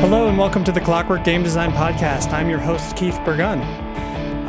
Hello and welcome to the Clockwork Game Design Podcast. I'm your host, Keith Burgun.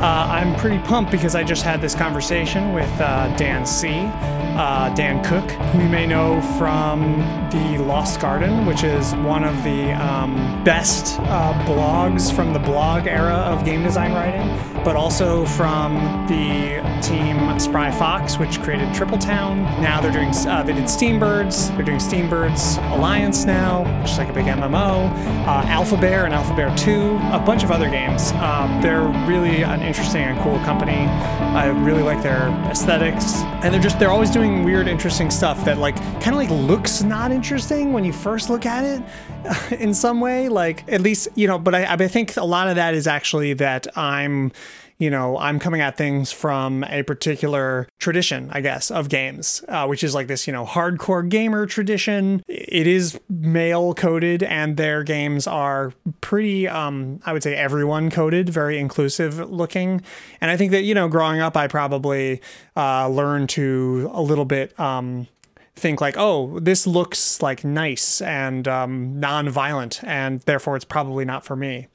Uh, I'm pretty pumped because I just had this conversation with uh, Dan C., uh, Dan Cook, who you may know from the Lost Garden, which is one of the um, best uh, blogs from the blog era of game design writing, but also from the team Spry Fox, which created Triple Town. Now they're doing uh, they did Steambirds. They're doing Steambirds Alliance now, which is like a big MMO. Uh, Alphabear and Alphabear Two, a bunch of other games. Um, they're really an interesting and cool company. I really like their aesthetics, and they're just they're always doing weird, interesting stuff that like kind of like looks not interesting when you first look at it in some way. Like at least you know, but I, I think a lot of that is actually that I'm you know, I'm coming at things from a particular tradition, I guess, of games, uh, which is like this, you know, hardcore gamer tradition. It is male coded, and their games are pretty, um, I would say, everyone coded, very inclusive looking. And I think that, you know, growing up, I probably uh, learned to a little bit. Um, think like, oh, this looks like nice and um, non-violent, and therefore it's probably not for me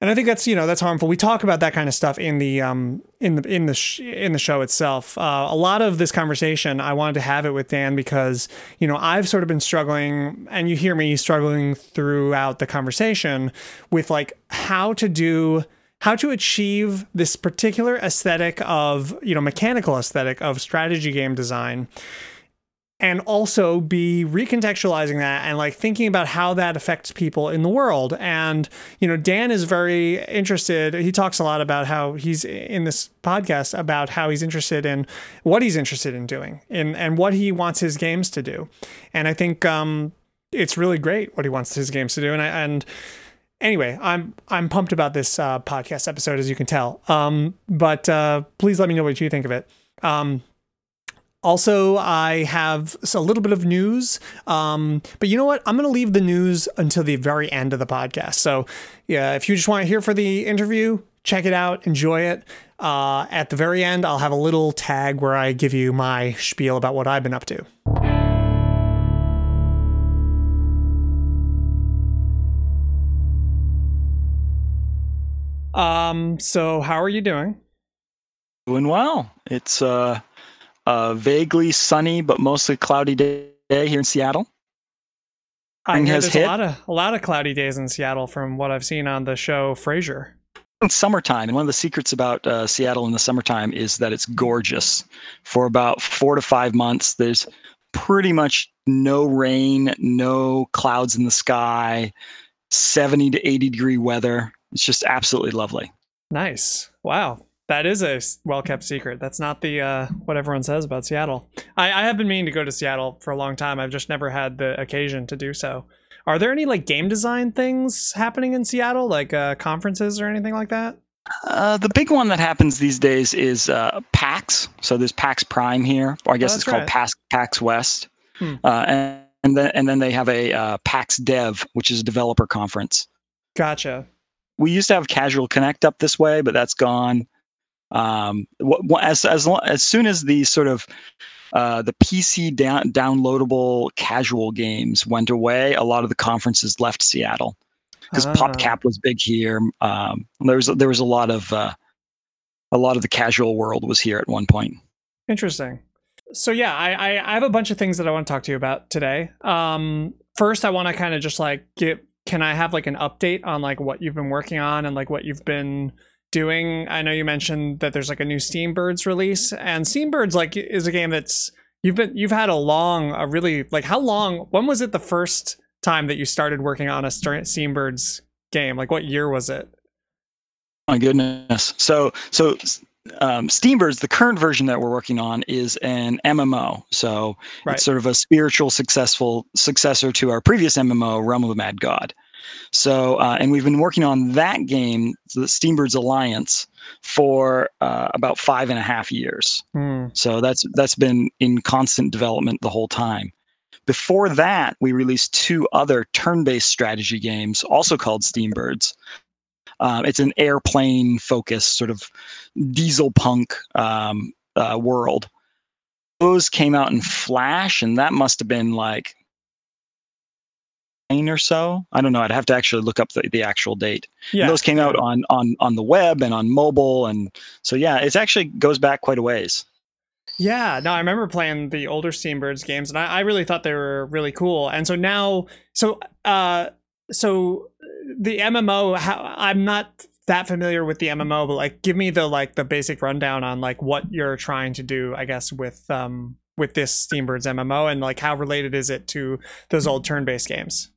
and I think that's you know that's harmful. We talk about that kind of stuff in the um in the in the sh- in the show itself. Uh, a lot of this conversation, I wanted to have it with Dan because you know I've sort of been struggling, and you hear me struggling throughout the conversation with like how to do how to achieve this particular aesthetic of you know mechanical aesthetic of strategy game design and also be recontextualizing that and like thinking about how that affects people in the world. And, you know, Dan is very interested. He talks a lot about how he's in this podcast about how he's interested in what he's interested in doing and, and what he wants his games to do. And I think um, it's really great what he wants his games to do. And I, and, anyway, I'm I'm pumped about this uh, podcast episode, as you can tell. Um, but uh, please let me know what you think of it. Um, also, I have a little bit of news, um, but you know what? I'm going to leave the news until the very end of the podcast. So, yeah, if you just want to hear for the interview, check it out, enjoy it. Uh, at the very end, I'll have a little tag where I give you my spiel about what I've been up to. Um, so how are you doing? Doing well. It's uh a vaguely sunny but mostly cloudy day here in Seattle. I hear there's hit. a lot of a lot of cloudy days in Seattle from what I've seen on the show Frasier. It's summertime, and one of the secrets about uh, Seattle in the summertime is that it's gorgeous. For about four to five months, there's pretty much no rain, no clouds in the sky, 70 to 80 degree weather. It's just absolutely lovely. Nice. Wow. That is a well kept secret. That's not the uh, what everyone says about Seattle. I, I have been meaning to go to Seattle for a long time. I've just never had the occasion to do so. Are there any like game design things happening in Seattle, like uh, conferences or anything like that? Uh, the big one that happens these days is uh, PAX. So there's PAX Prime here, or I guess oh, it's called PAX, PAX West. Hmm. Uh, and, and then and then they have a uh, PAX Dev, which is a developer conference. Gotcha. We used to have Casual Connect up this way, but that's gone um, as as as soon as the sort of uh, the PC down, downloadable casual games went away, a lot of the conferences left Seattle because uh. PopCap was big here. Um, there was there was a lot of uh, a lot of the casual world was here at one point. Interesting. So yeah, I, I, I have a bunch of things that I want to talk to you about today. Um, first, I want to kind of just like get. Can I have like an update on like what you've been working on and like what you've been doing. I know you mentioned that there's like a new Steambirds release, and Steambirds like is a game that's you've been you've had a long, a really like how long? When was it the first time that you started working on a Steambirds game? Like what year was it? My goodness. So so um, Steambirds, the current version that we're working on is an MMO. So right. it's sort of a spiritual, successful successor to our previous MMO, Realm of the Mad God. So, uh, and we've been working on that game, the Steambirds Alliance, for uh, about five and a half years. Mm. So that's that's been in constant development the whole time. Before that, we released two other turn-based strategy games, also called Steambirds. Um, it's an airplane focused sort of diesel punk um, uh, world. Those came out in Flash, and that must have been like or so. I don't know. I'd have to actually look up the, the actual date. Yeah. And those came out on on on the web and on mobile, and so yeah, it actually goes back quite a ways. Yeah, no, I remember playing the older Steambirds games, and I, I really thought they were really cool. And so now, so uh, so the MMO, how, I'm not that familiar with the MMO, but like, give me the like the basic rundown on like what you're trying to do, I guess, with um with this Steambirds MMO, and like how related is it to those old turn-based games?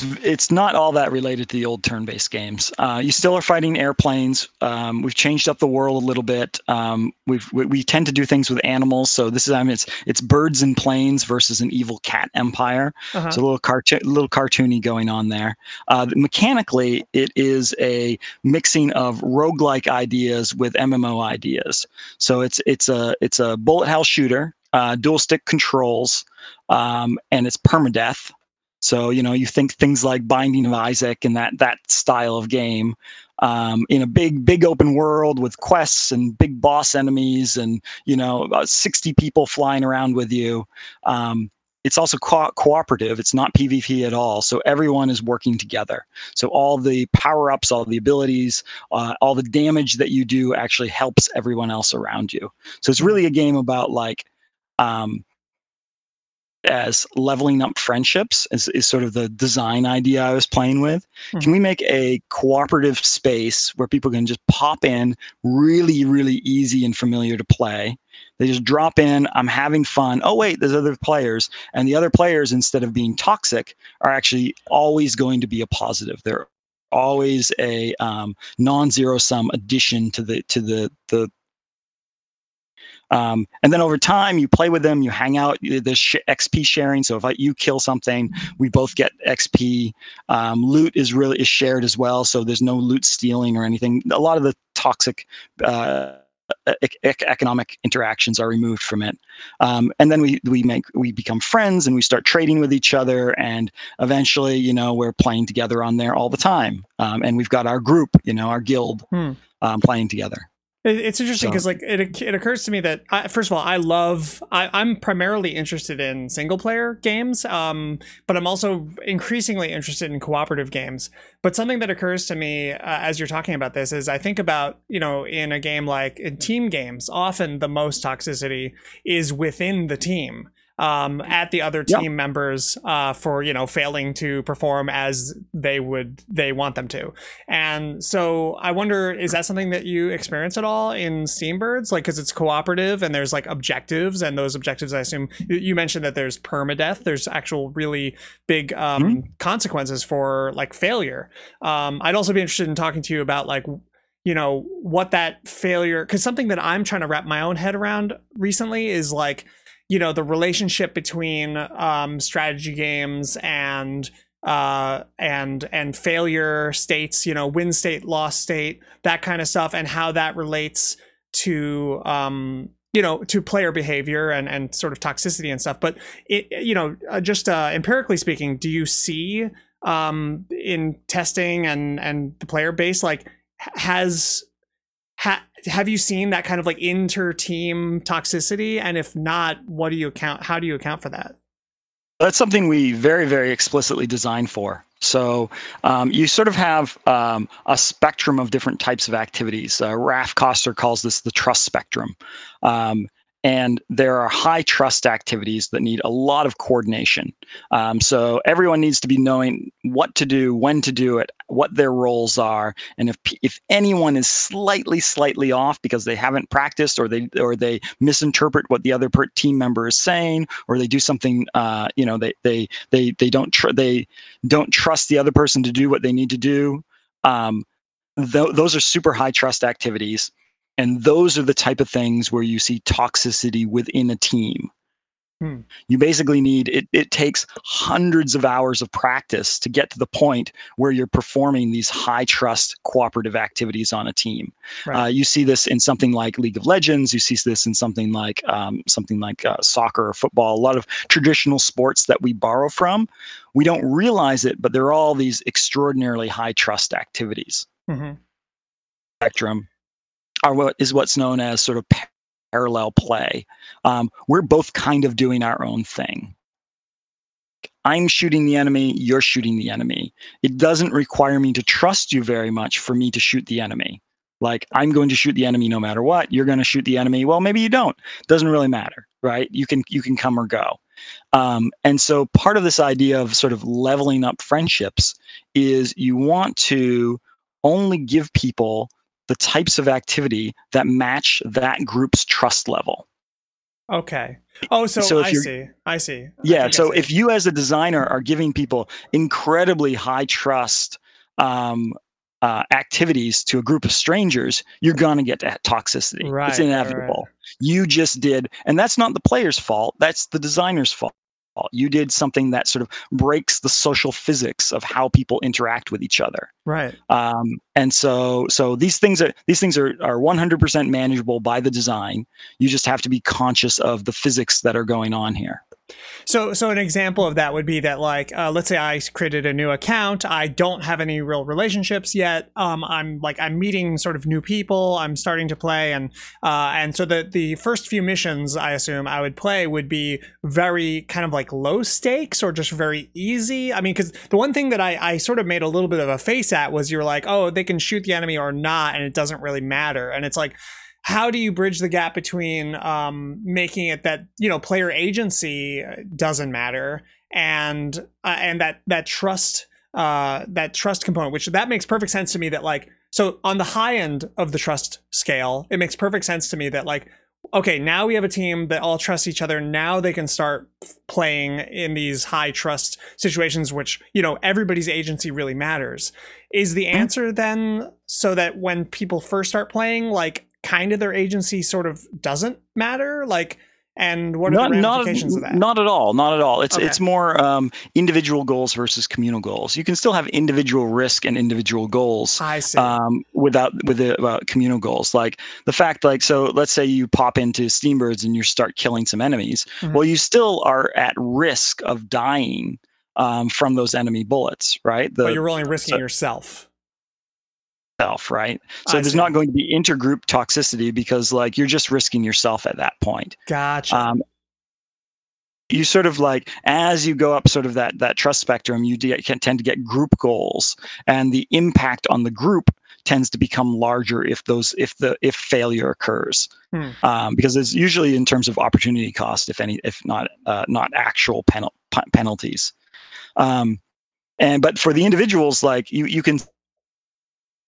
It's not all that related to the old turn-based games. Uh, you still are fighting airplanes. Um, we've changed up the world a little bit. Um, we've we, we, tend to do things with animals. So this is I mean it's it's birds and planes versus an evil cat empire. Uh-huh. So a little cartoon, little cartoony going on there. Uh, mechanically, it is a mixing of roguelike ideas with MMO ideas. So it's it's a it's a bullet hell shooter, uh, dual stick controls, um, and it's permadeath. So you know, you think things like Binding of Isaac and that that style of game um, in a big big open world with quests and big boss enemies and you know about 60 people flying around with you. Um, it's also co- cooperative. It's not PvP at all. So everyone is working together. So all the power ups, all the abilities, uh, all the damage that you do actually helps everyone else around you. So it's really a game about like um, as leveling up friendships is, is sort of the design idea I was playing with. Mm-hmm. Can we make a cooperative space where people can just pop in really, really easy and familiar to play? They just drop in, I'm having fun. Oh, wait, there's other players. And the other players, instead of being toxic, are actually always going to be a positive. They're always a um, non-zero sum addition to the to the the um, and then over time, you play with them, you hang out. There's sh- XP sharing. So if I, you kill something, we both get XP. Um, loot is really is shared as well. So there's no loot stealing or anything. A lot of the toxic. Uh, economic interactions are removed from it um, and then we we make we become friends and we start trading with each other and eventually you know we're playing together on there all the time um, and we've got our group you know our guild hmm. um, playing together it's interesting because so. like it, it occurs to me that I, first of all I love I, am primarily interested in single player games, um, but I'm also increasingly interested in cooperative games. But something that occurs to me uh, as you're talking about this is I think about you know in a game like in team games, often the most toxicity is within the team um, at the other team members uh, for you know failing to perform as they would they want them to. And so I wonder, is that something that you experience at all in Steambirds? Like, because it's cooperative and there's like objectives, and those objectives, I assume you mentioned that there's permadeath. There's actual really big um, mm-hmm. consequences for like failure. Um, I'd also be interested in talking to you about like you know what that failure because something that i'm trying to wrap my own head around recently is like you know the relationship between um, strategy games and uh, and and failure states, you know, win state, loss state, that kind of stuff, and how that relates to um, you know to player behavior and and sort of toxicity and stuff. But it you know uh, just uh, empirically speaking, do you see um, in testing and and the player base like has ha- have you seen that kind of like inter-team toxicity? And if not what do you account how do you account for that? That's something we very very explicitly design for. So um, you sort of have um, a spectrum of different types of activities. Uh, raf koster calls this the trust spectrum. Um, and there are high trust activities that need a lot of coordination. Um, so everyone needs to be knowing what to do, when to do it, what their roles are, and if if anyone is slightly slightly off because they haven't practiced or they or they misinterpret what the other team member is saying or they do something, uh, you know, they they they they don't tr- they don't trust the other person to do what they need to do. Um, th- those are super high trust activities and those are the type of things where you see toxicity within a team. Hmm. You basically need it, it takes hundreds of hours of practice to get to the point where you're performing these high trust cooperative activities on a team. Right. Uh, you see this in something like League of Legends. You see this in something like um, something like uh, soccer or football. A lot of traditional sports that we borrow from. We don't realize it, but they're all these extraordinarily high trust activities. Mm-hmm. Spectrum are what is what's known as sort of parallel play. Um, we're both kind of doing our own thing. I'm shooting the enemy, you're shooting the enemy. It doesn't require me to trust you very much for me to shoot the enemy. Like I'm going to shoot the enemy no matter what. You're going to shoot the enemy. Well, maybe you don't. Doesn't really matter, right? You can you can come or go. Um, and so part of this idea of sort of leveling up friendships is you want to only give people the types of activity that match that group's trust level. Okay. Oh, so, so I see. I see. Yeah. I so see. if you as a designer are giving people incredibly high trust um, uh, activities to a group of strangers, you're going to get toxicity. Right, it's inevitable. Right. You just did, and that's not the player's fault. That's the designer's fault. You did something that sort of breaks the social physics of how people interact with each other. Right. Um, and so, so these things are these things are are 100% manageable by the design. You just have to be conscious of the physics that are going on here. So, so an example of that would be that, like, uh, let's say I created a new account. I don't have any real relationships yet. Um, I'm like, I'm meeting sort of new people. I'm starting to play, and uh, and so the the first few missions, I assume I would play would be very kind of like low stakes or just very easy. I mean, because the one thing that I I sort of made a little bit of a face at was you're like, oh, they can shoot the enemy or not, and it doesn't really matter. And it's like how do you bridge the gap between um, making it that you know player agency doesn't matter and uh, and that that trust uh, that trust component which that makes perfect sense to me that like so on the high end of the trust scale it makes perfect sense to me that like okay now we have a team that all trust each other now they can start playing in these high trust situations which you know everybody's agency really matters is the mm-hmm. answer then so that when people first start playing like kind of their agency sort of doesn't matter like and what are not, the ramifications not, of that? Not at all. Not at all. It's okay. it's more um, individual goals versus communal goals. You can still have individual risk and individual goals. I see. Um, without with the uh, communal goals, like the fact, like so, let's say you pop into Steambirds and you start killing some enemies. Mm-hmm. Well, you still are at risk of dying um, from those enemy bullets, right? The, but you're only risking so, yourself yourself, right? So I there's see. not going to be intergroup toxicity because like you're just risking yourself at that point. Gotcha. Um, you sort of like as you go up sort of that that trust spectrum, you get, can tend to get group goals, and the impact on the group tends to become larger if those if the if failure occurs hmm. um, because it's usually in terms of opportunity cost if any if not uh, not actual penal- penalties um, and but for the individuals like you you can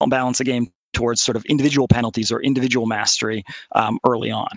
balance a game towards sort of individual penalties or individual mastery um, early on.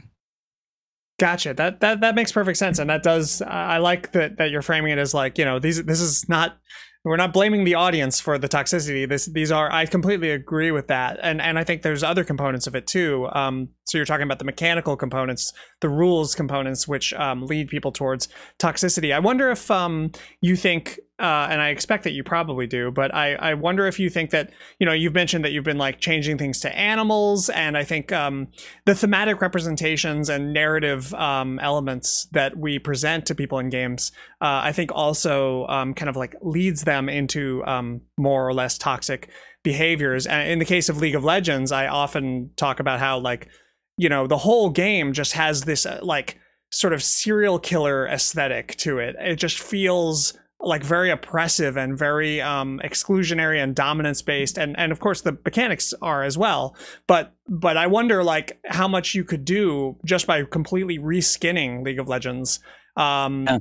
Gotcha. That that that makes perfect sense, and that does. I like that that you're framing it as like you know these. This is not. We're not blaming the audience for the toxicity. This these are. I completely agree with that, and and I think there's other components of it too. Um, so you're talking about the mechanical components, the rules components, which um, lead people towards toxicity. I wonder if um, you think uh, and I expect that you probably do, but I, I wonder if you think that, you know, you've mentioned that you've been like changing things to animals, and I think um, the thematic representations and narrative um, elements that we present to people in games, uh, I think also um, kind of like leads them into um, more or less toxic behaviors. And in the case of League of Legends, I often talk about how, like, you know, the whole game just has this uh, like sort of serial killer aesthetic to it. It just feels like very oppressive and very um, exclusionary and dominance based and and of course the mechanics are as well. But but i wonder like how much you could do just by completely reskinning league of legends. Um, yeah.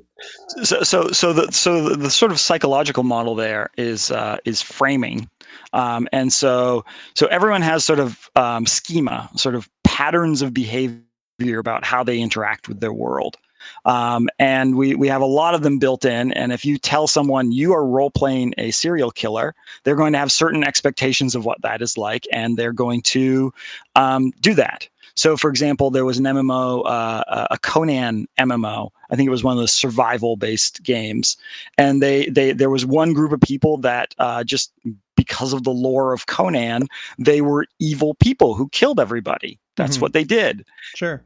so so so the so the, the, sort of psychological model there is uh, is framing. Um, and so so everyone has sort of um, schema sort of patterns of behavior about how they interact with their world um, and we, we have a lot of them built in. And if you tell someone you are role playing a serial killer, they're going to have certain expectations of what that is like, and they're going to um, do that. So, for example, there was an MMO, uh, a Conan MMO. I think it was one of the survival-based games, and they they there was one group of people that uh, just because of the lore of Conan, they were evil people who killed everybody. That's mm-hmm. what they did. Sure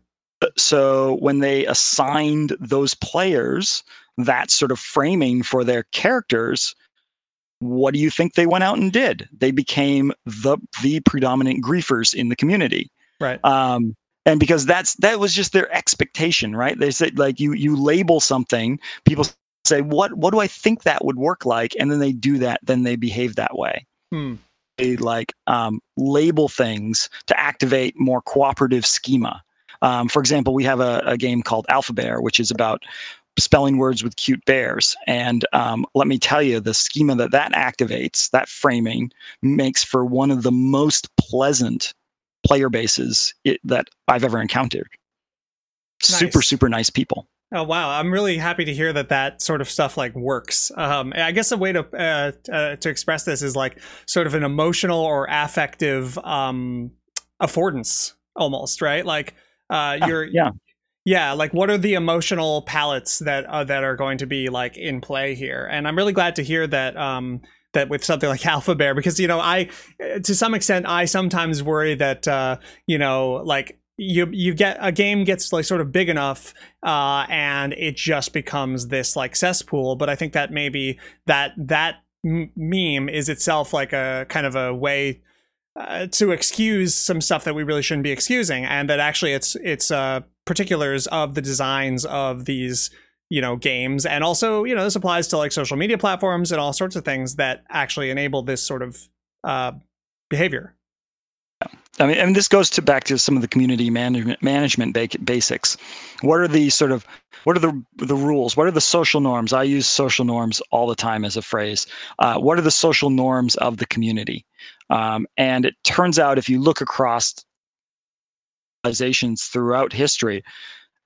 so when they assigned those players that sort of framing for their characters what do you think they went out and did they became the the predominant griefers in the community right um and because that's that was just their expectation right they said like you you label something people say what what do I think that would work like, and then they do that, then they behave that way. Hmm. They like um, label things to activate more cooperative schema. Um, for example, we have a, a game called Alphabear, which is about spelling words with cute bears. And um, let me tell you, the schema that that activates, that framing, makes for one of the most pleasant player bases it, that I've ever encountered. Nice. Super, super nice people. Oh wow! I'm really happy to hear that that sort of stuff like works. Um, I guess a way to uh, uh, to express this is like sort of an emotional or affective um, affordance, almost right? Like uh, yeah, you're yeah. Yeah like what are the emotional palettes that uh, that are going to be like in play here? And i'm really glad to hear that um that with something like alphabear because you know i to some extent i sometimes worry that uh you know like you you get a game gets like sort of big enough uh and it just becomes this like cesspool but i think that maybe that that meme is itself like a kind of a way uh, to excuse some stuff that we really shouldn't be excusing and that actually it's it's uh particulars of the designs of these you know games and also you know this applies to like social media platforms and all sorts of things that actually enable this sort of uh, behavior I mean, and this goes to back to some of the community management management basics. What are the sort of what are the the rules? What are the social norms? I use social norms all the time as a phrase. Uh, what are the social norms of the community? Um, and it turns out, if you look across civilizations throughout history,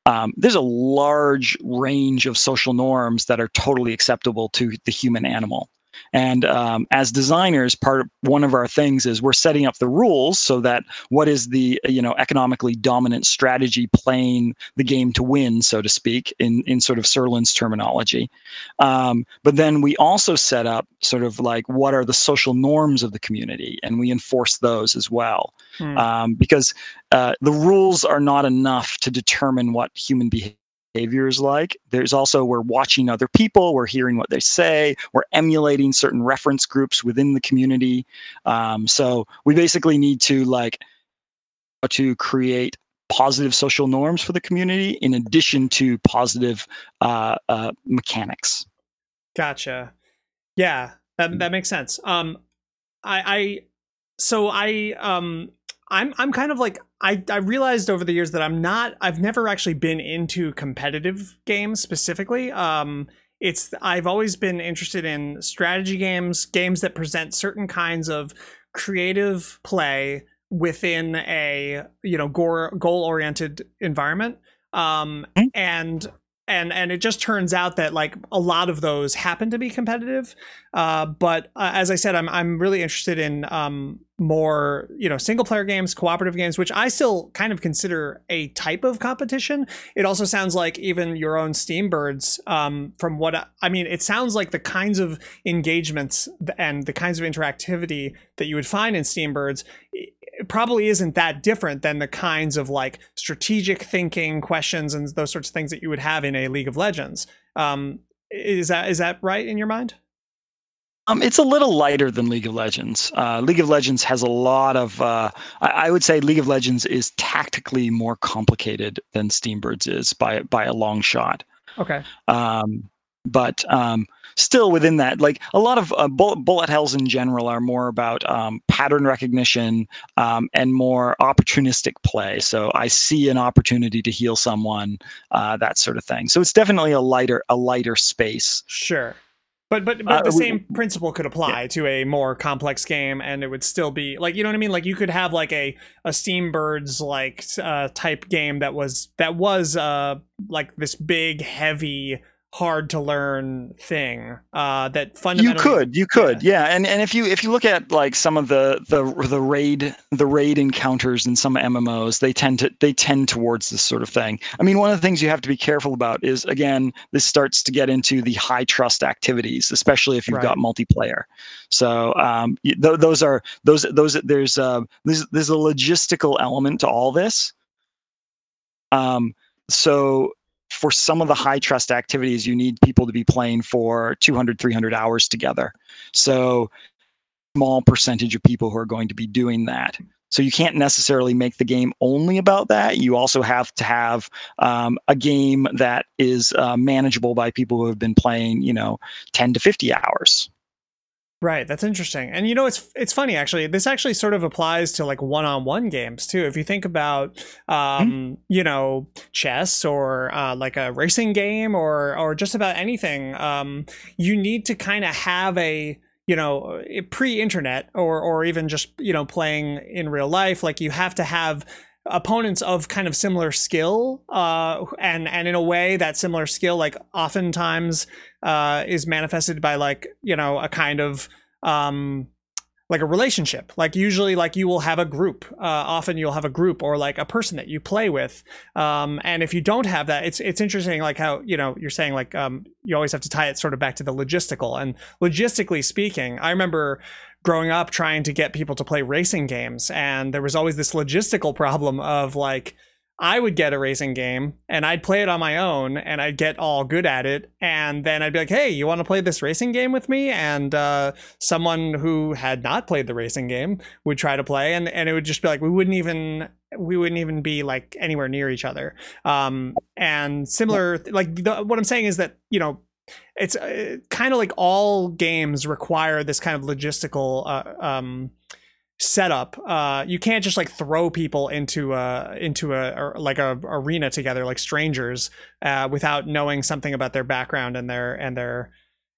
um, there's a large range of social norms that are totally acceptable to the human animal. And um, as designers, part of one of our things is we're setting up the rules so that what is the you know economically dominant strategy playing the game to win, so to speak, in in sort of Sirlin's terminology. Um, but then we also set up sort of like what are the social norms of the community, and we enforce those as well, hmm. um, because uh, the rules are not enough to determine what human behavior behavior is like. There's also we're watching other people, we're hearing what they say, we're emulating certain reference groups within the community. Um, so we basically need to like to create positive social norms for the community in addition to positive uh, uh, mechanics. Gotcha. Yeah, that that makes sense. Um, I, I so I um I'm I'm kind of like I I realized over the years that I'm not I've never actually been into competitive games specifically. Um it's I've always been interested in strategy games, games that present certain kinds of creative play within a, you know, goal oriented environment. Um mm-hmm. and and and it just turns out that like a lot of those happen to be competitive uh, but uh, as i said i'm i'm really interested in um, more you know single player games cooperative games which i still kind of consider a type of competition it also sounds like even your own steambirds um, from what I, I mean it sounds like the kinds of engagements and the kinds of interactivity that you would find in steambirds it probably isn't that different than the kinds of like strategic thinking questions and those sorts of things that you would have in a League of Legends. Um, is that is that right in your mind? Um, it's a little lighter than League of Legends. Uh, League of Legends has a lot of. Uh, I, I, would say League of Legends is tactically more complicated than Steambirds is by by a long shot. Okay. Um, but um, still within that, like a lot of uh, bullet, bullet hells in general are more about um, pattern recognition um, and more opportunistic play. So I see an opportunity to heal someone, uh, that sort of thing. So it's definitely a lighter a lighter space. Sure. But but but uh, the same principle could apply yeah. to a more complex game, and it would still be like you know what I mean. Like you could have like a a Steambirds like uh, type game that was that was uh like this big heavy hard to learn thing uh, that fundamentally you could you could yeah. yeah. and and if you if you look at like some of the the the raid the raid encounters in some mmos they tend to they tend towards this sort of thing i mean one of the things you have to be careful about is again this starts to get into the high trust activities especially if you've right. got multiplayer so um, th- those are those those there's uh there's there's a logistical element to all this um so for some of the high trust activities, you need people to be playing for 200, 300 hours together. So small percentage of people who are going to be doing that. So you can't necessarily make the game only about that. You also have to have um, a game that is uh, manageable by people who have been playing, you know, 10 to 50 hours. Right, that's interesting. And you know it's it's funny actually. This actually sort of applies to like one-on-one games too. If you think about um, mm-hmm. you know, chess or uh, like a racing game or or just about anything, um, you need to kind of have a you know pre-internet or or even just you know playing in real life like you have to have opponents of kind of similar skill uh, and and in a way that similar skill like oftentimes uh, is manifested by like you know a kind of um, like a relationship. Like usually like you will have a group uh, often you'll have a group or like a person that you play with um, and if you don't have that it's it's interesting like how you know you're saying like um, you always have to tie it sort of back to the logistical and logistically speaking i remember growing up trying to get people to play racing games and there was always this logistical problem of like I would get a racing game and I'd play it on my own and I'd get all good at it. And then I'd be like, hey, you want to play this racing game with me? And uh, someone who had not played the racing game would try to play and, and it would just be like, we wouldn't even we wouldn't even be like anywhere near each other. Um, and similar, like the, what I'm saying is that, you know, it's uh, kind of like all games require this kind of logistical uh, um, setup uh you can't just like throw people into a into a like a arena together like strangers uh without knowing something about their background and their and their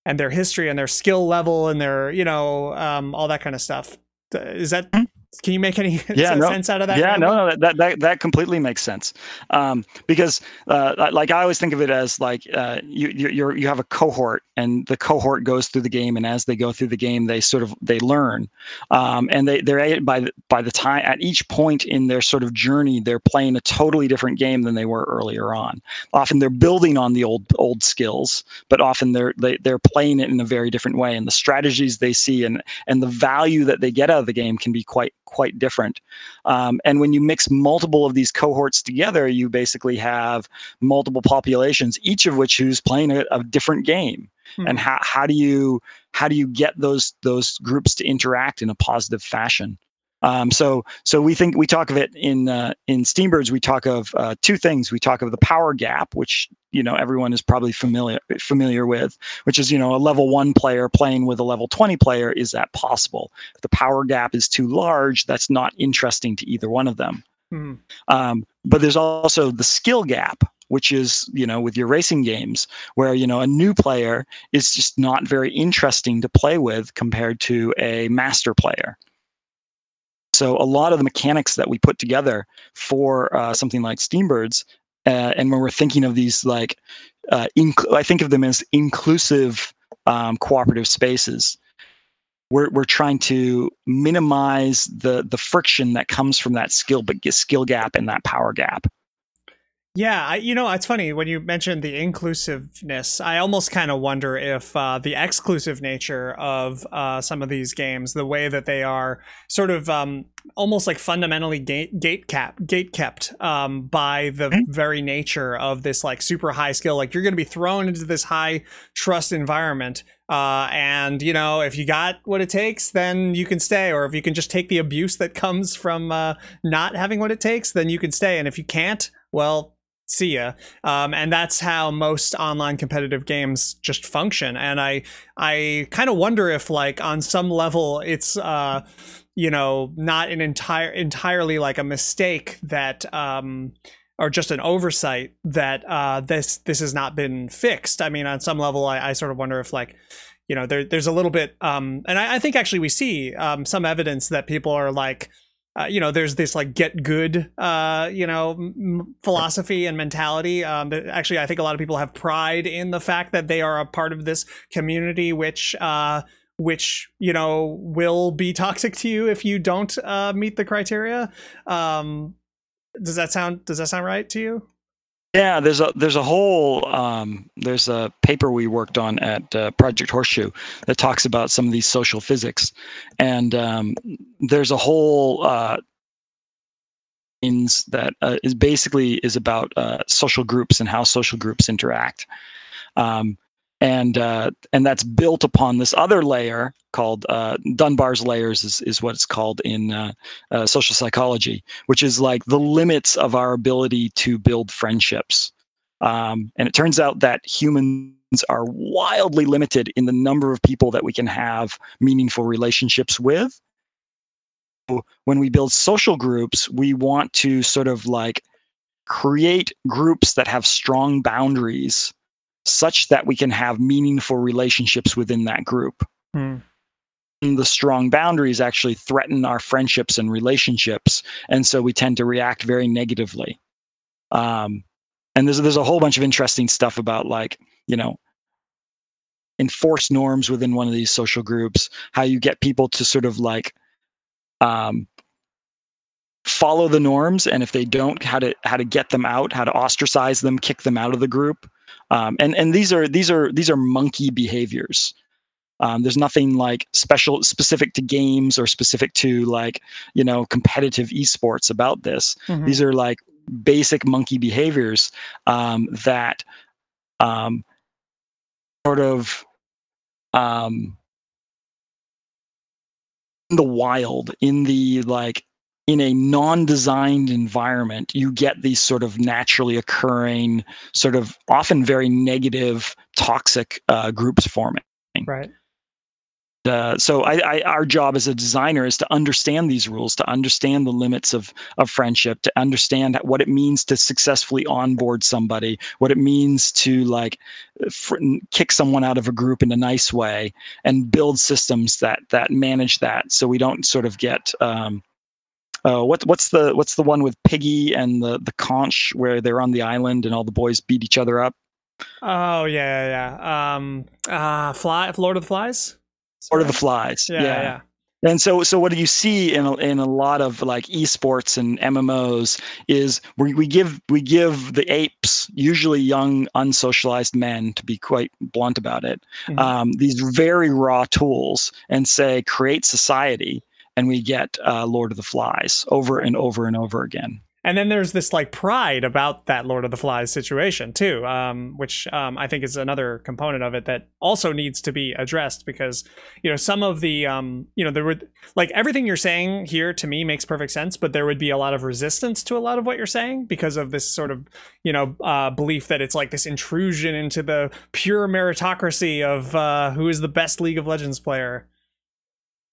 and their history and their skill level and their you know um all that kind of stuff is that mm-hmm. Can you make any yeah, no, sense out of that? Yeah, no, no, that, that that completely makes sense. Um, because uh, like I always think of it as like uh, you you you have a cohort, and the cohort goes through the game, and as they go through the game, they sort of they learn, um, and they they're by the, by the time at each point in their sort of journey, they're playing a totally different game than they were earlier on. Often they're building on the old old skills, but often they're they, they're playing it in a very different way, and the strategies they see and and the value that they get out of the game can be quite quite different. Um, and when you mix multiple of these cohorts together, you basically have multiple populations, each of which who's playing a, a different game. Mm-hmm. And how, how do you how do you get those those groups to interact in a positive fashion? Um, so, so we think we talk of it in uh, in Steambirds. We talk of uh, two things. We talk of the power gap, which you know everyone is probably familiar familiar with, which is you know a level one player playing with a level twenty player. Is that possible? If the power gap is too large, that's not interesting to either one of them. Mm-hmm. Um, but there's also the skill gap, which is you know with your racing games where you know a new player is just not very interesting to play with compared to a master player so a lot of the mechanics that we put together for uh, something like Steambirds, uh, and when we're thinking of these like, uh, inc- I think of them as inclusive um, cooperative spaces. We're we're trying to minimize the the friction that comes from that skill but skill gap and that power gap. Yeah, I, you know, it's funny when you mentioned the inclusiveness. I almost kind of wonder if uh, the exclusive nature of uh, some of these games, the way that they are sort of um, almost like fundamentally gate gate cap gate kept um, by the mm-hmm. very nature of this like super high skill. Like you're going to be thrown into this high trust environment. Uh, and you know, if you got what it takes, then you can stay. Or if you can just take the abuse that comes from uh, not having what it takes, then you can stay. And if you can't, well, see ya. Um, and that's how most online competitive games just function. And i i kind of wonder if like on some level it's uh you know not an entire entirely like a mistake that um or just an oversight that uh this this has not been fixed. I mean on some level i, I sort of wonder if like you know there, there's a little bit um and I, I think actually we see um some evidence that people are like uh, you know, there's this like get good, uh, you know, m- philosophy and mentality. Um, actually, I think a lot of people have pride in the fact that they are a part of this community, which, uh, which you know will be toxic to you if you don't uh, meet the criteria. Um, does that sound Does that sound right to you? Yeah, there's a there's a whole um, there's a paper we worked on at uh, Project Horseshoe that talks about some of these social physics, and um, there's a whole uh, that uh, is basically is about uh, social groups and how social groups interact. Um, and uh, and that's built upon this other layer called uh, Dunbar's layers is, is what it's called in uh, uh, social psychology, which is like the limits of our ability to build friendships. Um, and it turns out that humans are wildly limited in the number of people that we can have meaningful relationships with. When we build social groups, we want to sort of like create groups that have strong boundaries such that we can have meaningful relationships within that group. Mm. The strong boundaries actually threaten our friendships and relationships, and so we tend to react very negatively. Um, and there's there's a whole bunch of interesting stuff about like you know enforce norms within one of these social groups, how you get people to sort of like um, follow the norms, and if they don't, how to how to get them out, how to ostracize them, kick them out of the group. Um, and and these are these are these are monkey behaviors. Um, there's nothing like special specific to games or specific to like you know competitive esports about this. Mm-hmm. These are like basic monkey behaviors um, that um, sort of um, in the wild in the like in a non-designed environment you get these sort of naturally occurring sort of often very negative toxic uh, groups forming. Right. Uh, so I, I, our job as a designer is to understand these rules to understand the limits of of friendship to understand what it means to successfully onboard somebody what it means to like fr- kick someone out of a group in a nice way and build systems that that manage that so we don't sort of get um, uh, what, what's the what's the one with Piggy and the the conch where they're on the island and all the boys beat each other up? Oh yeah, yeah, yeah. Um, uh, fly, Lord of the Flies. Lord of the Flies. Yeah, yeah. yeah. And so, so what do you see in a, in a lot of like esports and MMOs is we, we give we give the apes, usually young unsocialized men, to be quite blunt about it, mm-hmm. um, these very raw tools, and say create society and we get uh, Lord of the Flies over and over and over again. And then there's this like pride about that Lord of the Flies situation too, um, which um, I think is another component of it that also needs to be addressed because you know some of the um, you know there would like everything you're saying here to me makes perfect sense, but there would be a lot of resistance to a lot of what you're saying because of this sort of you know uh, belief that it's like this intrusion into the pure meritocracy of uh, who is the best League of Legends player.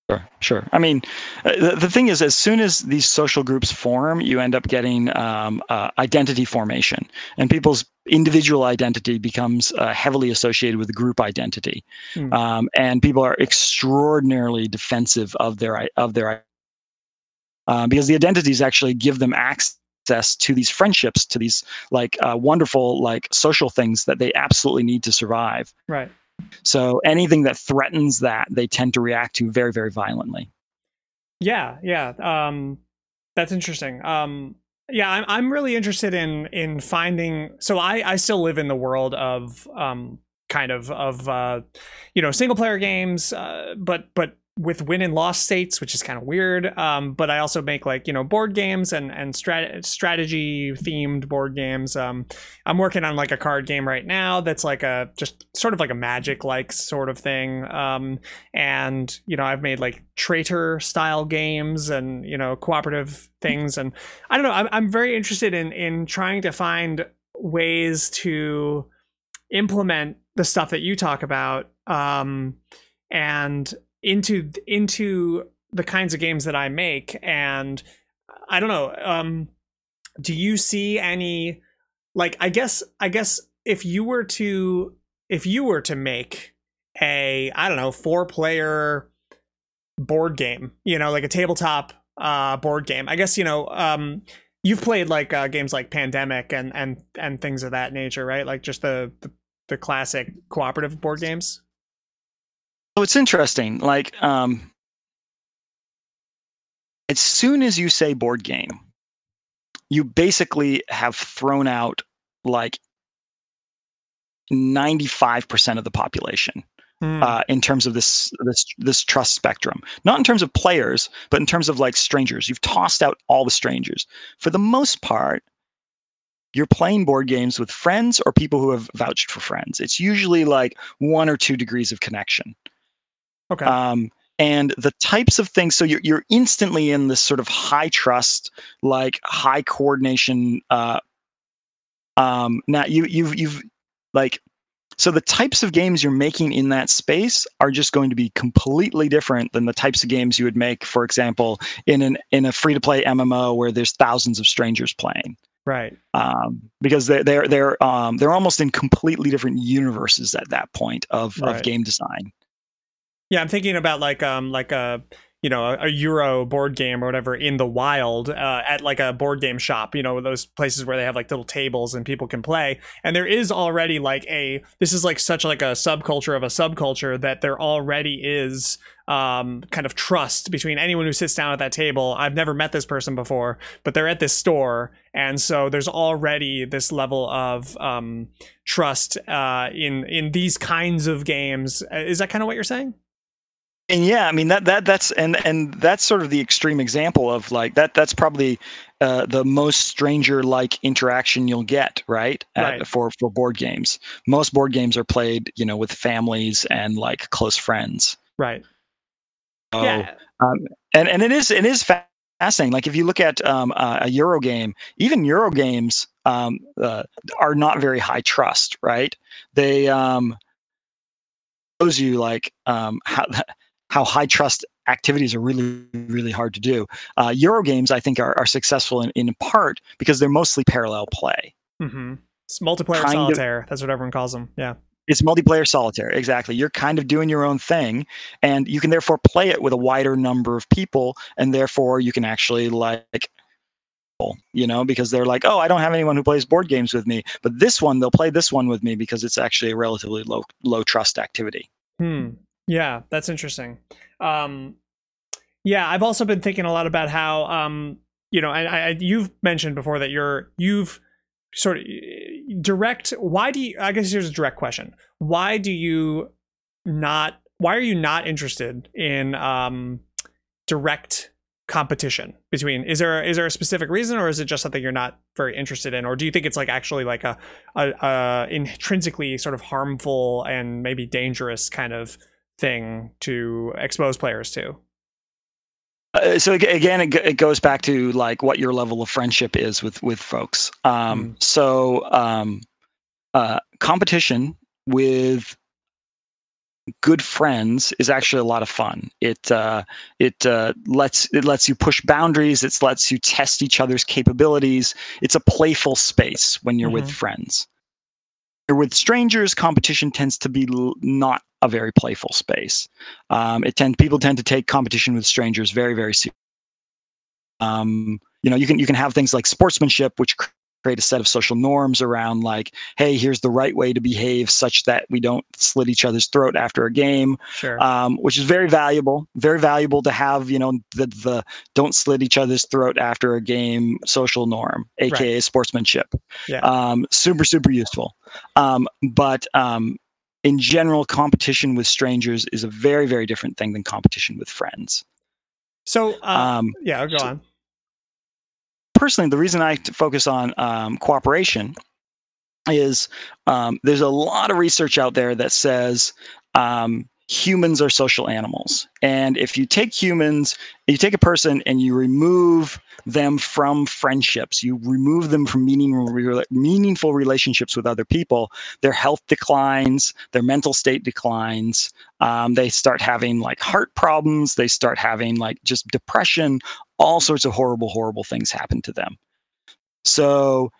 Sure, sure. I mean, uh, the, the thing is, as soon as these social groups form, you end up getting um, uh, identity formation, and people's individual identity becomes uh, heavily associated with group identity, mm. um, and people are extraordinarily defensive of their of their uh, because the identities actually give them access to these friendships, to these like uh, wonderful like social things that they absolutely need to survive. Right. So anything that threatens that, they tend to react to very, very violently. Yeah, yeah. Um, that's interesting. Um, yeah, I'm I'm really interested in in finding. So I I still live in the world of um kind of of uh you know single player games, uh, but but with win and loss states, which is kind of weird. Um, but I also make like you know board games and and strat- strategy themed board games. Um, I'm working on like a card game right now that's like a just sort of like a magic like sort of thing. Um, and you know I've made like traitor style games and you know cooperative things. And I don't know. I'm I'm very interested in in trying to find ways to implement the stuff that you talk about. Um, and into into the kinds of games that I make and I don't know um do you see any like I guess I guess if you were to if you were to make a I don't know four player board game you know like a tabletop uh board game I guess you know um you've played like uh, games like Pandemic and and and things of that nature right? Like just the the, the classic cooperative board games so it's interesting. Like, um, as soon as you say board game, you basically have thrown out like 95% of the population mm. uh, in terms of this this this trust spectrum. Not in terms of players, but in terms of like strangers. You've tossed out all the strangers. For the most part, you're playing board games with friends or people who have vouched for friends. It's usually like one or two degrees of connection. Okay. Um, and the types of things, so you're you're instantly in this sort of high trust, like high coordination. Uh, um, now you you've you've like so the types of games you're making in that space are just going to be completely different than the types of games you would make, for example, in an in a free to play MMO where there's thousands of strangers playing. Right. Um, because they're they're they're um, they're almost in completely different universes at that point of, right. of game design. Yeah, I'm thinking about like um like a you know a, a euro board game or whatever in the wild uh, at like a board game shop you know those places where they have like little tables and people can play and there is already like a this is like such like a subculture of a subculture that there already is um, kind of trust between anyone who sits down at that table. I've never met this person before, but they're at this store, and so there's already this level of um, trust uh, in in these kinds of games. Is that kind of what you're saying? And yeah i mean that that that's and and that's sort of the extreme example of like that that's probably uh, the most stranger like interaction you'll get right, right. At, for for board games. Most board games are played you know with families and like close friends. Right. So, yeah. um, and and it is it is fascinating. Like if you look at um, uh, a euro game even euro games um, uh, are not very high trust right? They um shows you like um how how high trust activities are really really hard to do. Uh, Euro games, I think, are, are successful in, in part because they're mostly parallel play. Mm-hmm. It's multiplayer kind solitaire. Of, That's what everyone calls them. Yeah. It's multiplayer solitaire, exactly. You're kind of doing your own thing, and you can therefore play it with a wider number of people, and therefore you can actually like you know, because they're like, oh, I don't have anyone who plays board games with me, but this one they'll play this one with me because it's actually a relatively low low trust activity. Hmm. Yeah, that's interesting. Um, yeah, I've also been thinking a lot about how, um, you know, I, I, you've mentioned before that you're you've sort of direct. Why do you? I guess here's a direct question. Why do you not? Why are you not interested in um, direct competition between is there is there a specific reason or is it just something you're not very interested in or do you think it's like actually like a, a, a intrinsically sort of harmful and maybe dangerous kind of thing to expose players to? Uh, so again, it, it, goes back to like what your level of friendship is with with folks. Um, mm. So um, uh, competition with good friends is actually a lot of fun. It uh, it uh, lets it lets you push boundaries. It lets you test each other's capabilities. It's a playful space when you're mm-hmm. with friends. With strangers, competition tends to be not a very playful space. Um, it tend people tend to take competition with strangers very very seriously. Um, you know, you can you can have things like sportsmanship, which create a set of social norms around like, hey, here's the right way to behave such that we don't slit each other's throat after a game. Sure. Um, which is very valuable. Very valuable to have, you know, the the don't slit each other's throat after a game social norm, aka right. sportsmanship. Yeah. Um, super super useful. Um, but um, in general, competition with strangers is a very, very different thing than competition with friends. So, uh, um, yeah, go on. Personally, the reason I focus on um, cooperation is um, there's a lot of research out there that says um, humans are social animals. And if you take humans, you take a person and you remove them from friendships, you remove them from meaning, meaningful relationships with other people, their health declines, their mental state declines. Um, they start having like heart problems, they start having like just depression, all sorts of horrible, horrible things happen to them. So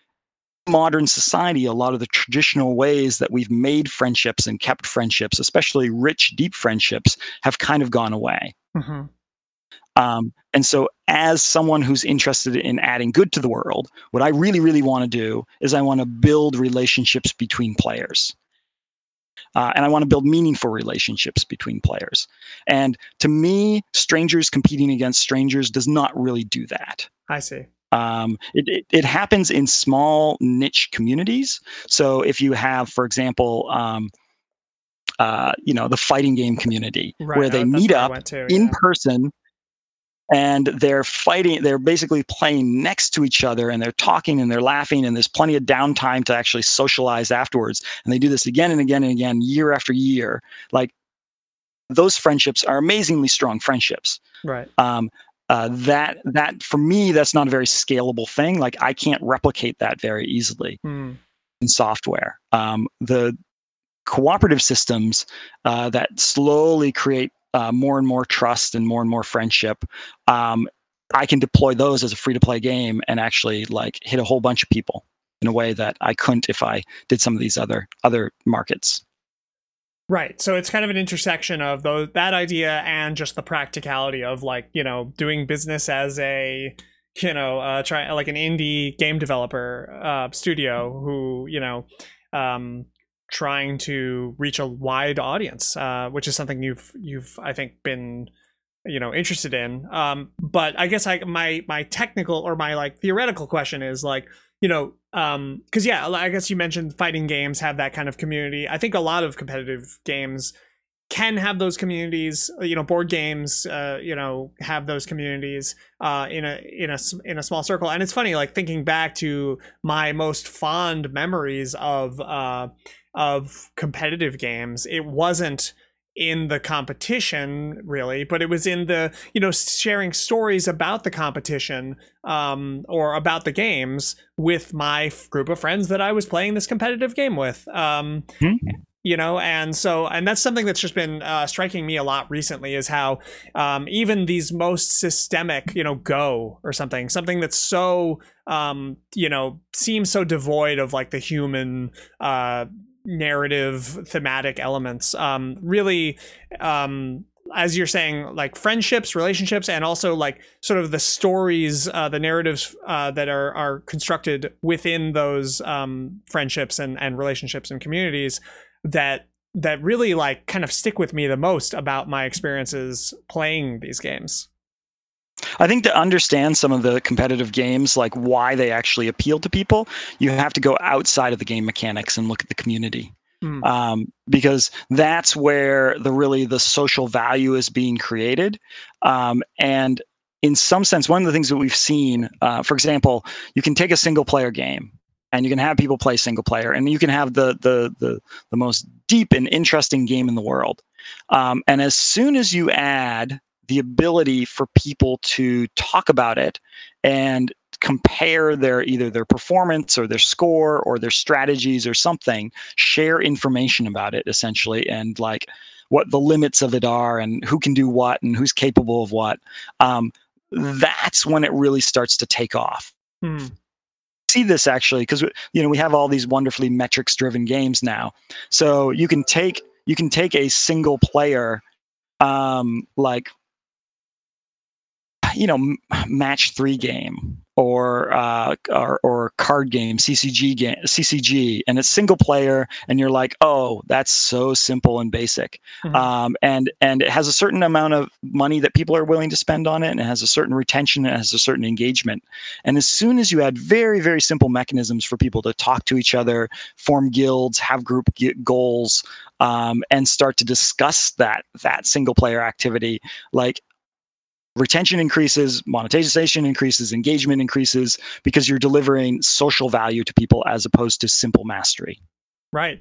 modern society, a lot of the traditional ways that we've made friendships and kept friendships, especially rich, deep friendships, have kind of gone away. Mm-hmm. Um, and so, as someone who's interested in adding good to the world, what I really, really want to do is I want to build relationships between players. Uh, and I want to build meaningful relationships between players. And to me, strangers competing against strangers does not really do that. I see. Um, it, it, it, happens in small niche communities. So if you have, for example, um, uh, you know, the fighting game community right. where they oh, meet up too, in yeah. person and they're fighting they're basically playing next to each other and they're talking and they're laughing and there's plenty of downtime to actually socialize afterwards and they do this again and again and again year after year like those friendships are amazingly strong friendships right um, uh, that that for me that's not a very scalable thing like i can't replicate that very easily mm. in software um, the cooperative systems uh, that slowly create uh, more and more trust and more and more friendship um, i can deploy those as a free to play game and actually like hit a whole bunch of people in a way that i couldn't if i did some of these other other markets Right. So it's kind of an intersection of that idea and just the practicality of like, you know, doing business as a, you know, uh, try like an indie game developer uh, studio who, you know, um, trying to reach a wide audience, uh, which is something you've you've I think been you know interested in. Um, but I guess I my my technical or my like theoretical question is like you know um because yeah i guess you mentioned fighting games have that kind of community. I think a lot of competitive games can have those communities you know board games uh you know have those communities uh in a in a in a small circle. And it's funny like thinking back to my most fond memories of uh of competitive games it wasn't in the competition really but it was in the you know sharing stories about the competition um, or about the games with my f- group of friends that i was playing this competitive game with um, mm-hmm. you know and so and that's something that's just been uh, striking me a lot recently is how um, even these most systemic you know go or something something that's so um, you know seems so devoid of like the human uh, narrative thematic elements. Um really um as you're saying like friendships relationships and also like sort of the stories uh, the narratives uh, that are are constructed within those um, friendships and and relationships and communities that that really like kind of stick with me the most about my experiences playing these games I think to understand some of the competitive games, like why they actually appeal to people, you have to go outside of the game mechanics and look at the community. Mm. Um, because that's where the really the social value is being created. Um, and in some sense, one of the things that we've seen, uh, for example, you can take a single player game and you can have people play single player and you can have the the the, the most deep and interesting game in the world. Um, and as soon as you add the ability for people to talk about it and compare their either their performance or their score or their strategies or something share information about it essentially and like what the limits of it are and who can do what and who's capable of what um, that's when it really starts to take off hmm. see this actually because you know we have all these wonderfully metrics driven games now so you can take you can take a single player um, like you know match three game or uh, or, or card game CCG game CCG and it's single player and you're like oh that's so simple and basic mm-hmm. um, and and it has a certain amount of money that people are willing to spend on it and it has a certain retention and it has a certain engagement and as soon as you add very very simple mechanisms for people to talk to each other form guilds have group goals um, and start to discuss that that single player activity like retention increases, monetization increases, engagement increases because you're delivering social value to people as opposed to simple mastery. Right.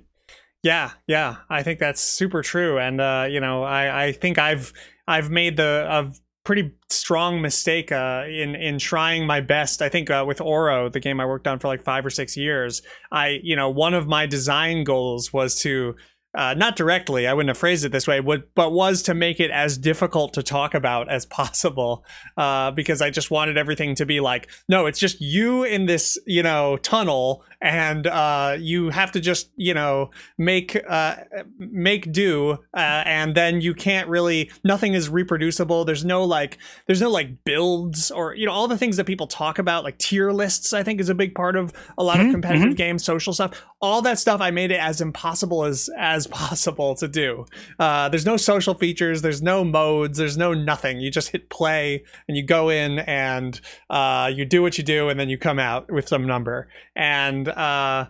Yeah, yeah, I think that's super true, and uh, you know, I, I think I've I've made the a pretty strong mistake uh, in in trying my best. I think uh, with Oro, the game I worked on for like five or six years, I you know one of my design goals was to uh, not directly, I wouldn't have phrased it this way, but was to make it as difficult to talk about as possible. Uh, because I just wanted everything to be like, no, it's just you in this, you know, tunnel and uh, you have to just you know make uh, make do uh, and then you can't really nothing is reproducible. There's no like there's no like builds or you know all the things that people talk about like tier lists i think is a big part of a lot mm-hmm, of competitive mm-hmm. games social stuff. All that stuff i made it as impossible as as possible to do. Uh, there's no social features there's no modes there's no nothing. You just hit play and you go in and uh, you do what you do and then you come out with some number. And uh,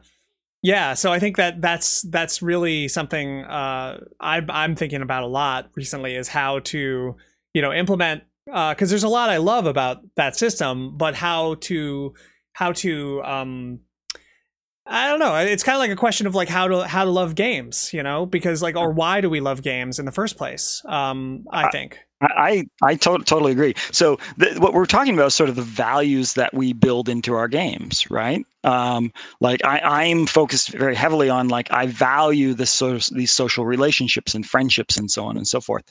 yeah, so I think that that's that's really something uh, I, I'm thinking about a lot recently is how to you know implement because uh, there's a lot I love about that system, but how to how to um, I don't know. It's kind of like a question of like how to how to love games, you know, because like or why do we love games in the first place? Um, I think. I I to- totally agree. So the, what we're talking about is sort of the values that we build into our games, right? Um, like I, I'm focused very heavily on like I value this sort of these social relationships and friendships and so on and so forth,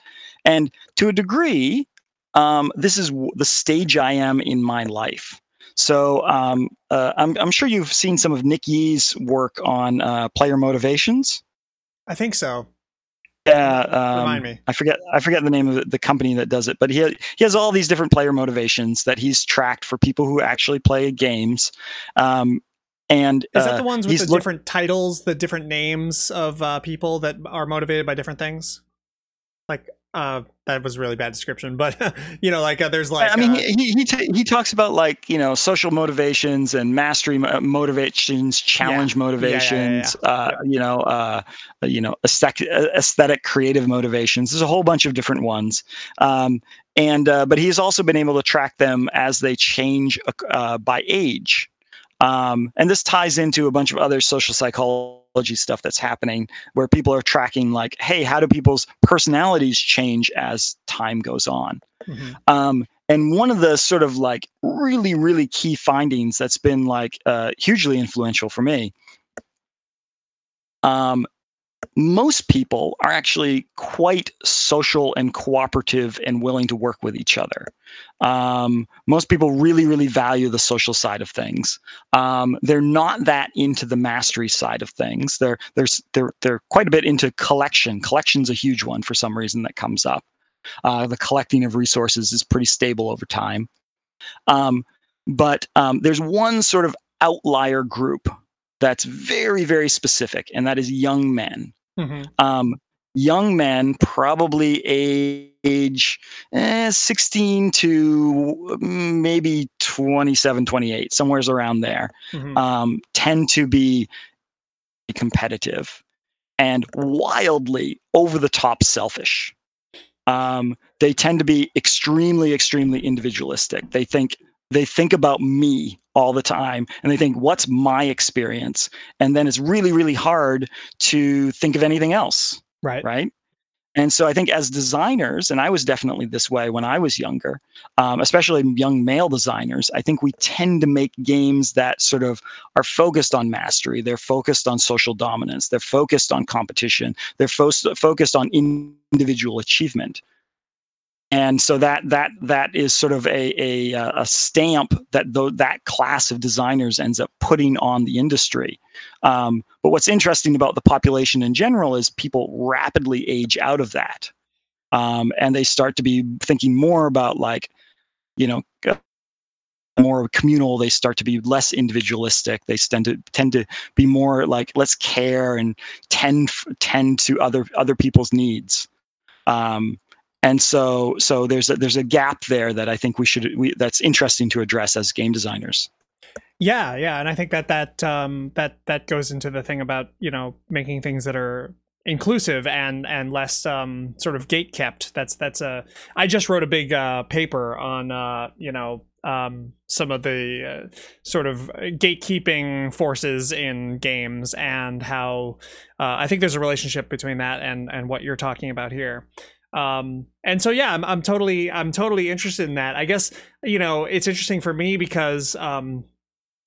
and to a degree, um, this is w- the stage I am in my life. So um, uh, I'm I'm sure you've seen some of Nick Yee's work on uh, player motivations. I think so. Yeah, um, remind me. I forget. I forget the name of the company that does it, but he ha- he has all these different player motivations that he's tracked for people who actually play games. Um, and is that the uh, ones with the look- different titles, the different names of uh, people that are motivated by different things? Like uh, that was a really bad description, but you know, like uh, there's like I mean, uh, he he t- he talks about like you know social motivations and mastery motivations, challenge yeah. motivations, yeah, yeah, uh, you know, uh, you know, aesthetic, aesthetic, creative motivations. There's a whole bunch of different ones, um, and uh, but he's also been able to track them as they change uh, by age. Um, and this ties into a bunch of other social psychology stuff that's happening where people are tracking, like, hey, how do people's personalities change as time goes on? Mm-hmm. Um, and one of the sort of like really, really key findings that's been like uh, hugely influential for me um, most people are actually quite social and cooperative and willing to work with each other. Um, most people really, really value the social side of things. Um, they're not that into the mastery side of things. They're they're they're they're quite a bit into collection. Collection's a huge one for some reason that comes up. Uh, the collecting of resources is pretty stable over time. Um, but um, there's one sort of outlier group that's very, very specific, and that is young men. Mm-hmm. Um, young men, probably age eh, 16 to mm, maybe 27, 28, somewhere's around there, mm-hmm. um, tend to be competitive and wildly over the top selfish. Um, they tend to be extremely, extremely individualistic. They think they think about me all the time and they think what's my experience? And then it's really really hard to think of anything else right. right? And so i think as designers and i was definitely this way when i was younger um, especially young male designers i think we tend to make games that sort of are focused on mastery. They're focused on social dominance. They're focused on competition. They're fo- focused on individual achievement and so that that that is sort of a a, uh, a stamp that the, that class of designers ends up putting on the industry. Um, but what's interesting about the population in general is people rapidly age out of that, um, and they start to be thinking more about like, you know, more communal. They start to be less individualistic. They tend to tend to be more like let's care and tend tend to other other people's needs. Um, and so so there's a, there's a gap there that I think we should we, that's interesting to address as game designers. Yeah, yeah, and I think that that um, that that goes into the thing about you know making things that are inclusive and and less um, sort of gate kept. That's that's a. I just wrote a big uh, paper on uh, you know um, some of the uh, sort of gatekeeping forces in games and how uh, I think there's a relationship between that and and what you're talking about here um and so yeah I'm, I'm totally i'm totally interested in that. I guess you know it's interesting for me because um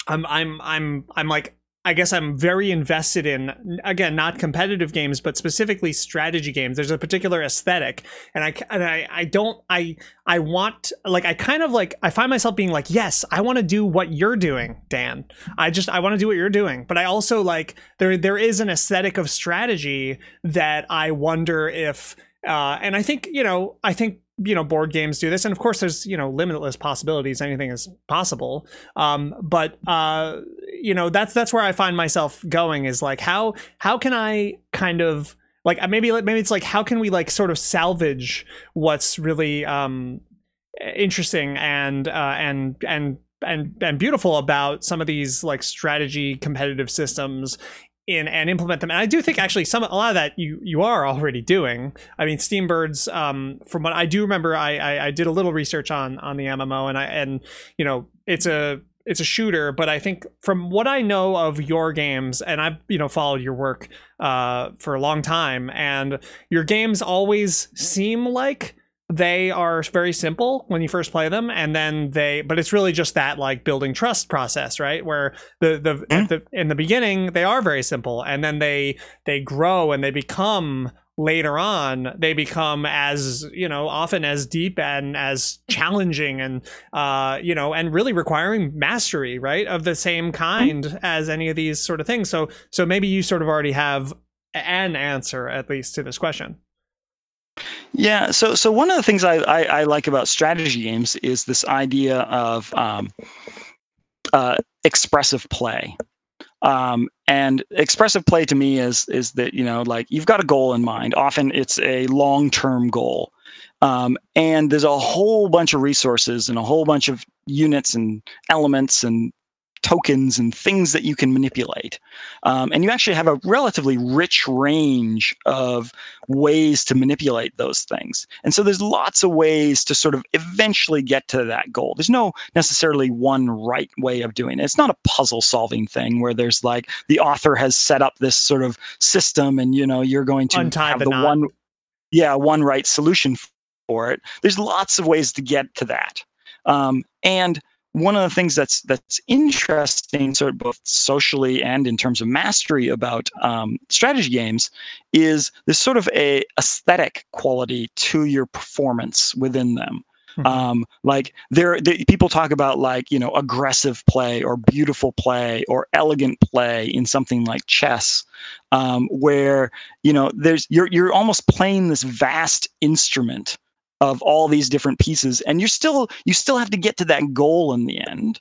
i'm i'm i'm i'm like i guess i'm very invested in again not competitive games but specifically strategy games. There's a particular aesthetic and i and i i don't i i want like i kind of like i find myself being like yes i want to do what you're doing dan. I just i want to do what you're doing. But i also like there there is an aesthetic of strategy that i wonder if uh, and I think, you know, I think, you know, board games do this. And of course, there's, you know, limitless possibilities. Anything is possible. Um, but, uh, you know, that's, that's where I find myself going is like, how, how can I kind of, like maybe maybe it's like how can we like sort of salvage what's really um interesting and uh and and and and beautiful about some of these like strategy competitive systems in and implement them. And I do think actually some a lot of that you you are already doing. I mean, Steambirds. Um, from what I do remember, I, I I did a little research on on the MMO, and I and you know it's a it's a shooter, but I think from what I know of your games, and I've you know followed your work uh, for a long time, and your games always seem like they are very simple when you first play them and then they but it's really just that like building trust process right? Where the the, mm. the in the beginning they are very simple and then they they grow and they become later on they become as you know often as deep and as challenging and uh you know and really requiring mastery right of the same kind as any of these sort of things. So so maybe you sort of already have an answer at least to this question yeah. So so one of the things I, I, I like about strategy games is this idea of um, uh, expressive play. Um, and expressive play to me is is that you know like you've got a goal in mind. Often it's a long term goal. Um, and there's a whole bunch of resources and a whole bunch of units and elements and tokens and things that you can manipulate. Um, and you actually have a relatively rich range of ways to manipulate those things. And so there's lots of ways to sort of eventually get to that goal. There's no necessarily one right way of doing it. It's not a puzzle solving thing where there's like the author has set up this sort of system and you know you're going to Untie have the, knot. one yeah, one right solution for it. There's lots of ways to get to that. Um, and one of the things that's that's interesting, sort of both socially and in terms of mastery about um, strategy games, is there's sort of a aesthetic quality to your performance within them. Mm-hmm. Um, like there, the, people talk about like you know aggressive play or beautiful play or elegant play in something like chess, um, where you know there's you're you're almost playing this vast instrument of all these different pieces and you're still you still have to get to that goal in the end.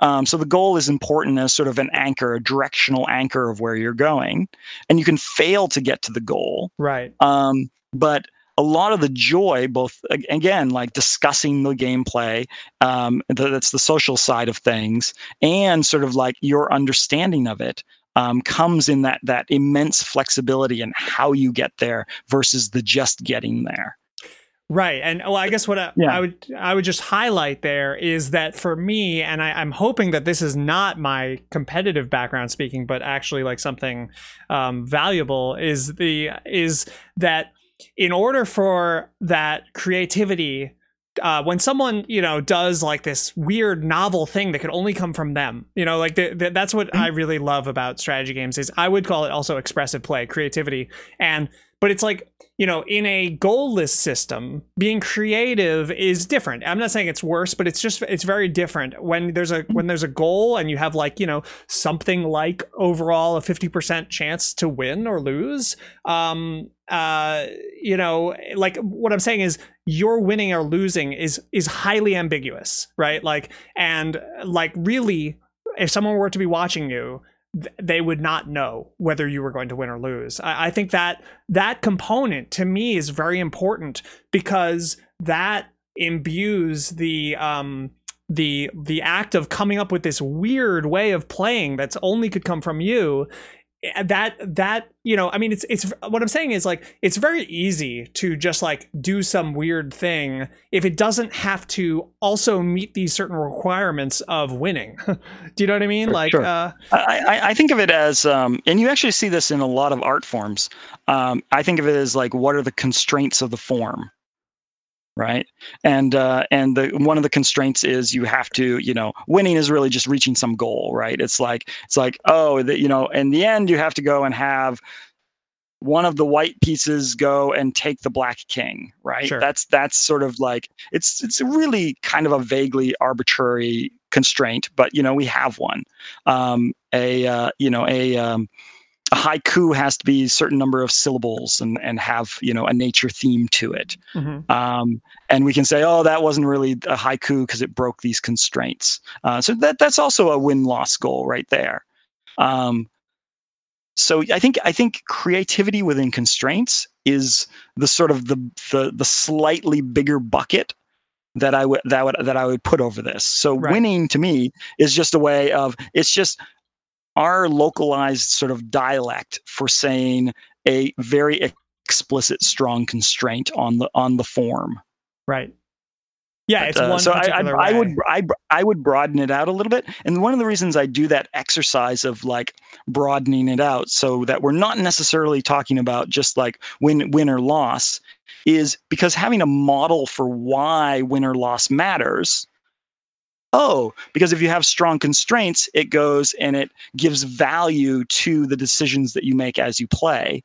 Um, so the goal is important as sort of an anchor a directional anchor of where you're going and you can fail to get to the goal. Right. Um, but a lot of the joy both again like discussing the gameplay um, that's the social side of things and sort of like your understanding of it um, comes in that that immense flexibility in how you get there versus the just getting there Right, and well, I guess what I, yeah. I, would I would just highlight there is that for me, and I, am hoping that this is not my competitive background speaking, but actually like something um, valuable is the is that in order for that creativity uh, when someone you know does like this weird novel thing that could only come from them you know like the, the, that's what mm-hmm. i really love about strategy games is i would call it also expressive play creativity and but it's like you know in a goalless system being creative is different. I'm not saying it's worse but it's just it's very different when there's a when there's a goal and you have like you know something like overall a 50% chance to win or lose. Um uh you know like what i'm saying is your winning or losing is is highly ambiguous right? Like and like really if someone were to be watching you they would not know whether you were going to win or lose. I, I think that that component to me is very important because that imbues the um, the the act of coming up with this weird way of playing that's only could come from you that that you know i mean it's it's what i'm saying is like it's very easy to just like do some weird thing if it doesn't have to also meet these certain requirements of winning. Do you know what i mean? Like sure. uh, I, I think of it as um, and you actually see this in a lot of art forms. Um, i think of it as like what are the constraints of the form right? And uh, and the one of the constraints is you have to you know winning is really just reaching some goal right? It's like it's like oh that you know in the end you have to go and have one of the white pieces go and take the black king right? Sure. that's that's sort of like it's it's really kind of a vaguely arbitrary constraint but you know we have one. Um a uh, you know a um, a haiku has to be a certain number of syllables and and have you know a nature theme to it mm-hmm. um, and we can say oh that wasn't really a haiku because it broke these constraints uh, so that that's also a win loss goal right there um, so i think i think creativity within constraints is the sort of the the, the slightly bigger bucket that I would that would that I would put over this. So right. winning to me is just a way of it's just our localized sort of dialect for saying a very explicit strong constraint on the on the form. Right. Yeah, it's uh, one so I, I, I, would I, I would broaden it out a little bit, and one of the reasons I do that exercise of like broadening it out so that we're not necessarily talking about just like win win or loss, is because having a model for why win or loss matters. Oh, because if you have strong constraints, it goes and it gives value to the decisions that you make as you play.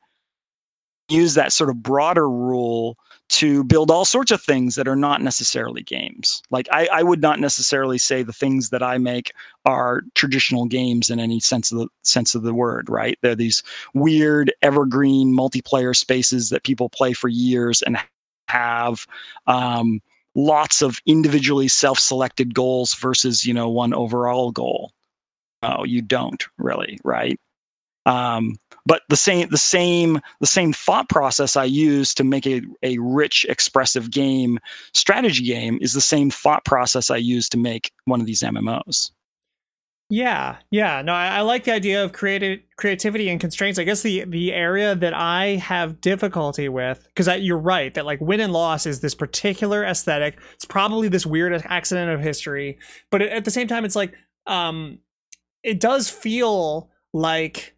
Use that sort of broader rule to build all sorts of things that are not necessarily games. Like I, I, would not necessarily say the things that I make are traditional games in any sense of the sense of the word, right? They're these weird evergreen multiplayer spaces that people play for years and have um, lots of individually self-selected goals versus you know one overall goal. Oh, you don't really, right? Um, but the same the same the same thought process I use to make a, a rich expressive game strategy game is the same thought process I use to make one of these MMOs. Yeah, yeah. No, I, I, like the idea of creative creativity and constraints. I guess the the area that I have difficulty with, because you're right that like win and loss is this particular aesthetic. It's probably this weird accident of history, but at the same time, it's like um, it does feel like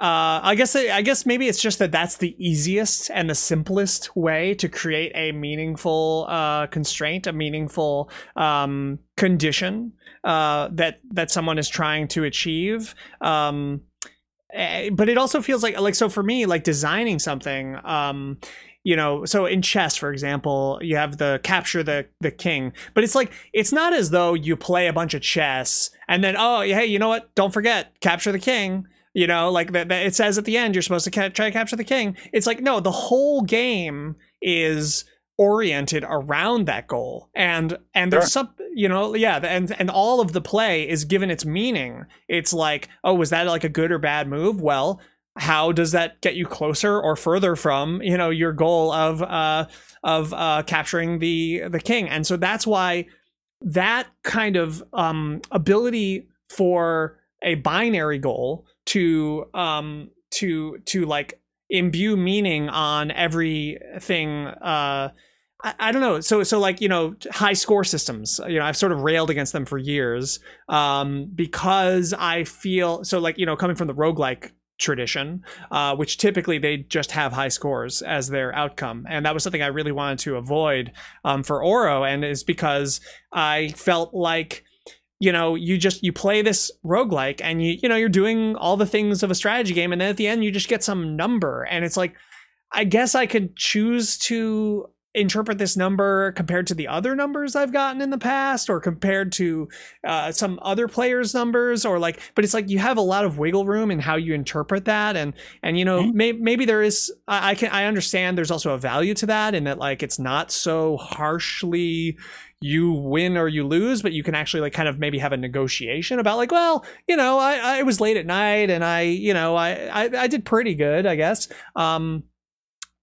uh, I guess I guess maybe it's just that that's the easiest and the simplest way to create a meaningful uh, constraint, a meaningful um, condition uh, that that someone is trying to achieve. Um, eh, but it also feels like like so for me, like designing something. Um, you know so in chess for example you have the capture the the king but it's like it's not as though you play a bunch of chess and then oh hey you know what don't forget capture the king you know like that, that it says at the end you're supposed to ca- try to capture the king. It's like no the whole game is oriented around that goal. And and there's sure. some you know yeah and and all of the play is given its meaning. It's like oh was that like a good or bad move? Well how does that get you closer or further from you know your goal of uh of uh capturing the the king? And so that's why that kind of um ability for a binary goal to um to to like imbue meaning on everything uh I, I don't know. So, so like you know, high score systems. You know, I've sort of railed against them for years um, because I feel so. Like you know, coming from the roguelike tradition, uh, which typically they just have high scores as their outcome. And that was something I really wanted to avoid um, for Oro, and is because I felt like you know, you just you play this roguelike and you you know, you're doing all the things of a strategy game and then at the end you just get some number. And it's like I guess I could choose to interpret this number compared to the other numbers I've gotten in the past or compared to uh, some other players' numbers or like but it's like you have a lot of wiggle room in how you interpret that and and you know mm-hmm. may, maybe there is I, I can I understand there's also a value to that in that like it's not so harshly you win or you lose, but you can actually like kind of maybe have a negotiation about like, well, you know, I, I was late at night and I, you know, I, I, I did pretty good, I guess. Um,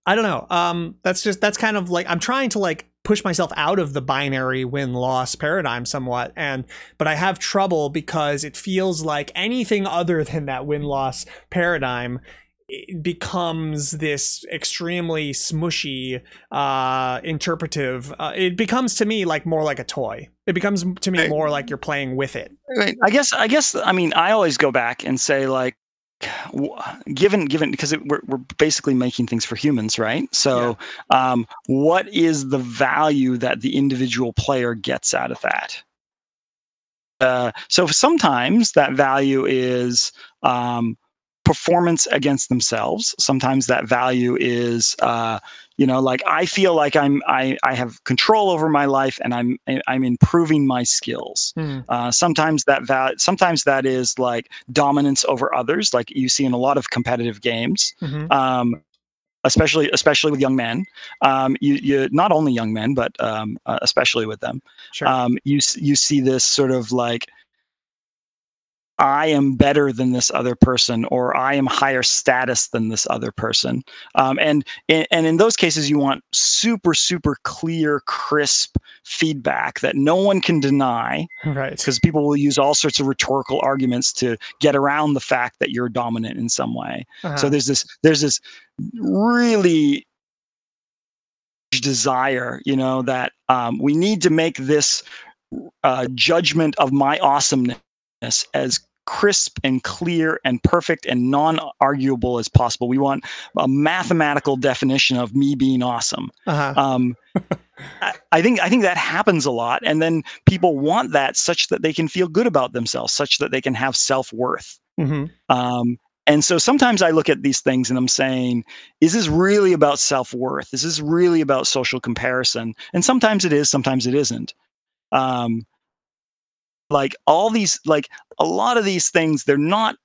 I don't know. Um, that's just that's kind of like I'm trying to like push myself out of the binary win loss paradigm somewhat and but I have trouble because it feels like anything other than that win loss paradigm becomes this extremely smushy uh interpretive uh, it becomes to me like more like a toy. It becomes to me more like you're playing with it. I guess i guess i mean i always go back and say like given given because it, we're, we're basically making things for humans right so yeah. um what is the value that the individual player gets out of that uh, so sometimes that value is um, performance against themselves. Sometimes that value is, uh, you know, like I feel like I'm I I have control over my life and I'm I'm improving my skills. Mm. Uh, sometimes that val- sometimes that is like dominance over others, like you see in a lot of competitive games. Mm-hmm. Um, especially especially with young men. Um, you, you not only young men, but um, uh, especially with them. Sure. Um, you you see this sort of like I am better than this other person, or I am higher status than this other person. Um, and and in those cases, you want super super clear, crisp feedback that no one can deny. Right. Because people will use all sorts of rhetorical arguments to get around the fact that you're dominant in some way. Uh-huh. So there's this there's this really desire, you know, that um, we need to make this uh, judgment of my awesomeness as crisp and clear and perfect and non-arguable as possible. We want a mathematical definition of me being awesome. Uh-huh. Um, I, I think I think that happens a lot, and then people want that such that they can feel good about themselves, such that they can have self worth. Mm-hmm. Um, and so sometimes I look at these things and I'm saying, is this really about self worth? Is this really about social comparison? And sometimes it is, sometimes it isn't. Um, like all these, like a lot of these things, they're not,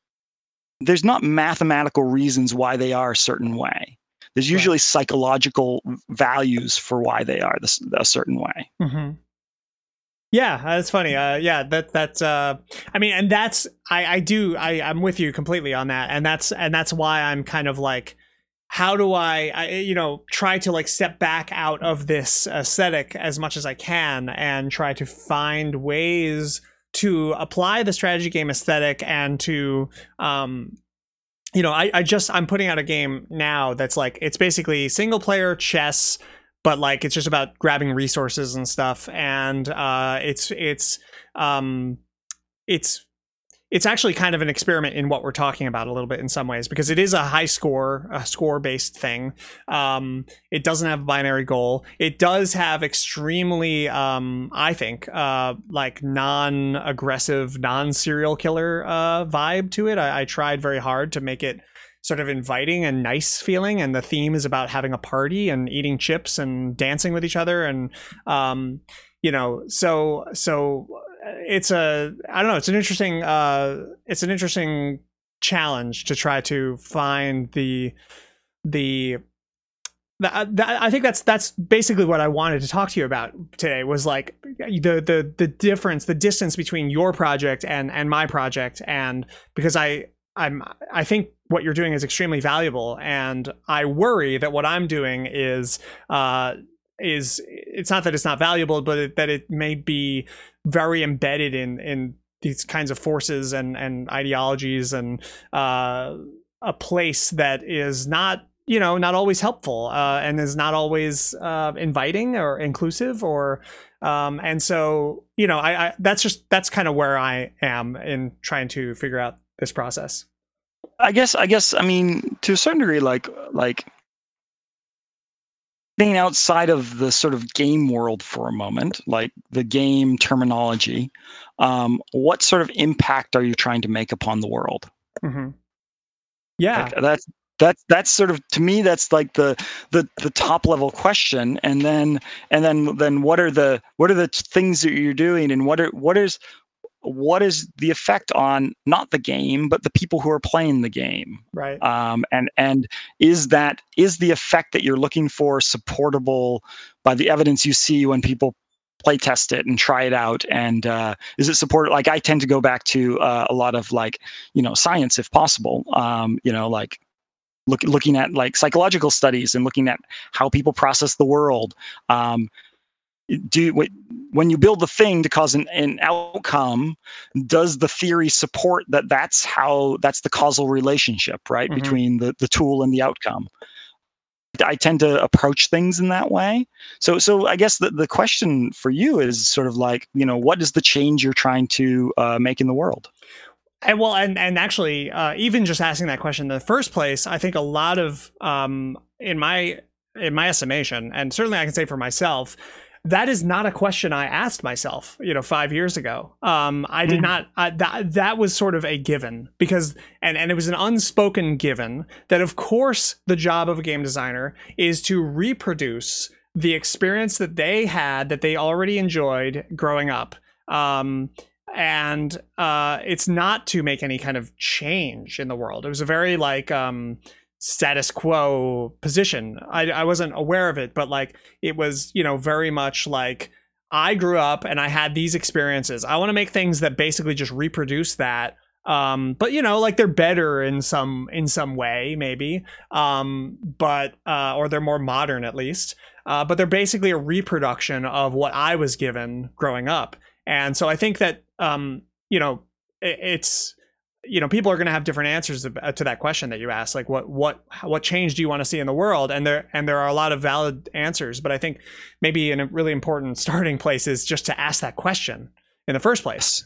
there's not mathematical reasons why they are a certain way. There's usually right. psychological values for why they are this, a certain way. Mm-hmm. Yeah, that's funny. Uh, yeah, that that's. Uh, I mean, and that's I I do I I'm with you completely on that, and that's and that's why I'm kind of like, how do I, I you know try to like step back out of this aesthetic as much as I can and try to find ways to apply the strategy game aesthetic and to um you know I, I just i'm putting out a game now that's like it's basically single player chess but like it's just about grabbing resources and stuff. And uh it's it's um it's it's actually kind of an experiment in what we're talking about a little bit in some ways because it is a high score, a score based thing. Um, it doesn't have a binary goal. It does have extremely, um, I think, uh, like non aggressive, non serial killer uh, vibe to it. I, I tried very hard to make it sort of inviting and nice feeling and the theme is about having a party and eating chips and dancing with each other and um, you know so so it's a I don't know. It's an interesting uh, it's an interesting challenge to try to find the the uh, I think that's that's basically what I wanted to talk to you about today was like the the the difference, the distance between your project and and my project, and because I I'm I think what you're doing is extremely valuable, and I worry that what I'm doing is uh, is it's not that it's not valuable, but it, that it may be very embedded in in these kinds of forces and and ideologies and uh, a place that is not you know not always helpful uh, and is not always uh, inviting or inclusive or um, and so you know I, I that's just that's kind of where I am in trying to figure out this process. I guess I guess I mean to a certain degree like like being outside of the sort of game world for a moment, like the game terminology, um, what sort of impact are you trying to make upon the world? Mm-hmm. Yeah, like that's that's that's sort of to me that's like the the the top level question and then and then then what are the what are the things that you're doing and what are what is what is the effect on not the game but the people who are playing the game? Right. Um, and and is that is the effect that you're looking for supportable by the evidence you see when people play test it and try it out? And uh, is it supported like i tend to go back to uh, a lot of like you know science if possible. Um, you know like look, looking at like psychological studies and looking at how people process the world. Um, do when you build the thing to cause an, an outcome does the theory support that that's how that's the causal relationship right mm-hmm. between the, the tool and the outcome? I tend to approach things in that way. So so i guess the, the question for you is sort of like you know what is the change you're trying to uh, make in the world? And well and and actually uh, even just asking that question in the first place i think a lot of um, in my in my estimation and certainly i can say for myself that is not a question I asked myself, you know, five years ago. Um, I did mm. not. Uh, that that was sort of a given because, and and it was an unspoken given that of course the job of a game designer is to reproduce the experience that they had that they already enjoyed growing up. Um, and uh, it's not to make any kind of change in the world. It was a very like um, status quo position. I, I wasn't aware of it, but like it was, you know, very much like I grew up and I had these experiences. I want to make things that basically just reproduce that Um, but you know, like they're better in some in some way, maybe. Um, but uh, or they're more modern at least. Uh, but they're basically a reproduction of what I was given growing up. And so I think that um, you know, it, it's you know people are going to have different answers uh, to that question that you asked like what what what change do you want to see in the world and there and there are a lot of valid answers but i think maybe a really important starting place is just to ask that question in the first place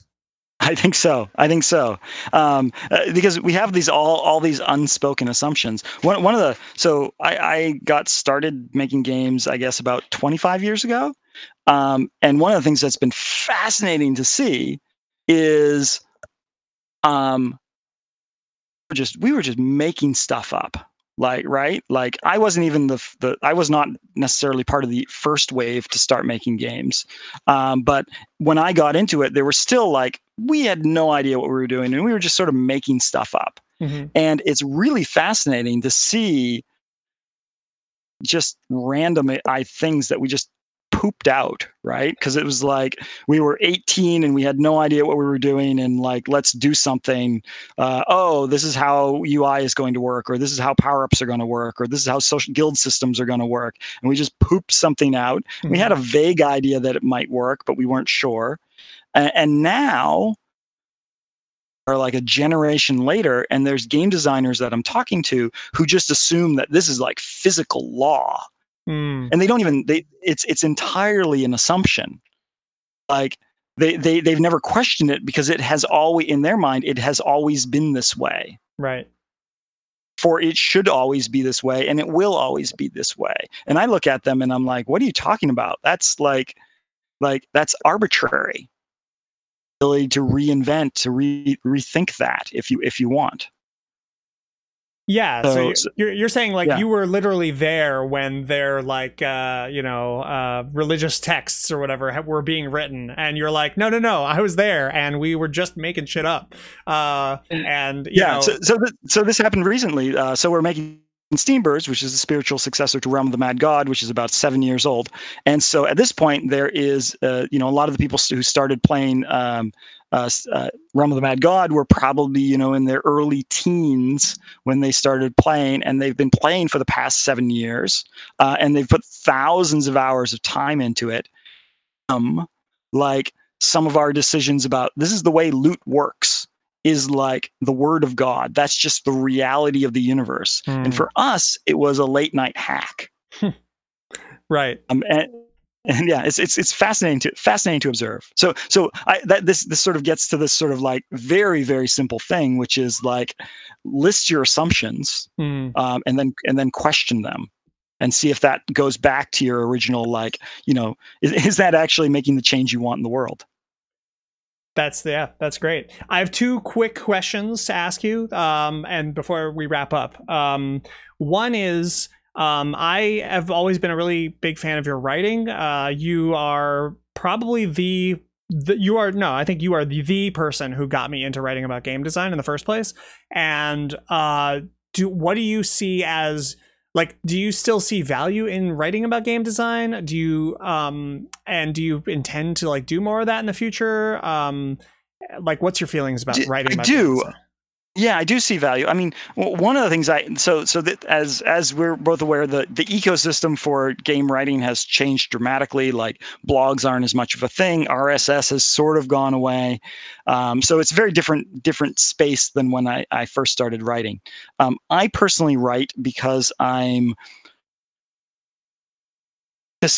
I think so. I think so. Um, uh, because we have these all all these unspoken assumptions. One one of the so I, I got started making games, I guess, about 25 years ago. Um, and one of the things that's been fascinating to see is um just we were just making stuff up like right? Like i wasn't even the the i was not necessarily part of the first wave to start making games. Um, but when i got into it there were still like we had no idea what we were doing and we were just sort of making stuff up. Mm-hmm. and it's really fascinating to see just random I, things that we just pooped out, right? Because it was like we were 18 and we had no idea what we were doing, and like, let's do something. Uh, oh, this is how UI is going to work, or this is how power ups are going to work, or this is how social guild systems are going to work. And we just pooped something out. Mm-hmm. We had a mm-hmm. vague idea that it might work, but we weren't sure. and, and now, or like a generation later, and there's game designers that I'm talking to who just assume that this is like physical law Mm. And they don't even they it's it's entirely an assumption. Like they they they've never questioned it because it has always in their mind it has always been this way. Right. For it should always be this way and it will always be this way. And I look at them and I'm like, what are you talking about? That's like like that's arbitrary. Ability to reinvent, to re- rethink that if you if you want. Yeah, so, so you're, you're saying like yeah. you were literally there when their like uh, you know uh, religious texts or whatever were being written, and you're like, no, no, no, I was there, and we were just making shit up. Uh, and yeah, know, so so, th- so this happened recently. Uh, so we're making Steambirds, which is the spiritual successor to Realm of the Mad God, which is about seven years old. And so at this point, there is, uh, you know, a lot of the people who started playing um, uh, uh, Realm of the Mad God were probably you know in their early teens when they started playing, and they've been playing for the past seven years, uh, and they've put thousands of hours of time into it. Um, like some of our decisions about this is the way loot works is like the word of God. That's just the reality of the universe. Mm. And hmm. for us, it was a late night hack. right. Um, and, and yeah, it's it's it's fascinating to fascinating to observe. So so I that this this sort of gets to this sort of like very very simple thing, which is like list your assumptions mm. um, and then and then question them and see if that goes back to your original like you know is, is that actually making the change you want in the world that's yeah, that's great. I have two quick questions to ask you, um, and before we wrap up, um, one is um, I have always been a really big fan of your writing. Uh, you are probably the, the, you are no, I think you are the the person who got me into writing about game design in the first place. And uh, do what do you see as like do you still see value in writing about game design? Do you um and do you intend to like do more of that in the future? Um, like what's your feelings about writing? About I do. Yeah, I do see value. I mean, one of the things I so so that as as we're both aware, the the ecosystem for game writing has changed dramatically. Like blogs aren't as much of a thing. RSS has sort of gone away, um, so it's very different different space than when I I first started writing. Um, I personally write because I'm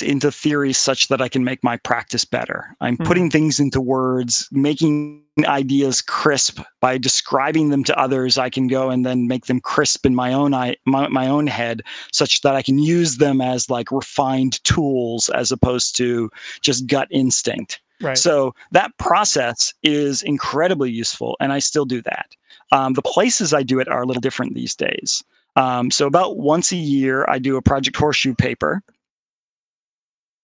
into theory such that I can make my practice better. I'm mm-hmm. putting things into words, making ideas crisp by describing them to others. I can go and then make them crisp in my own my, my own head, such that I can use them as like refined tools as opposed to just gut instinct. Right. So that process is incredibly useful, and I still do that. Um, the places I do it are a little different these days. Um, so about once a year, I do a Project Horseshoe paper,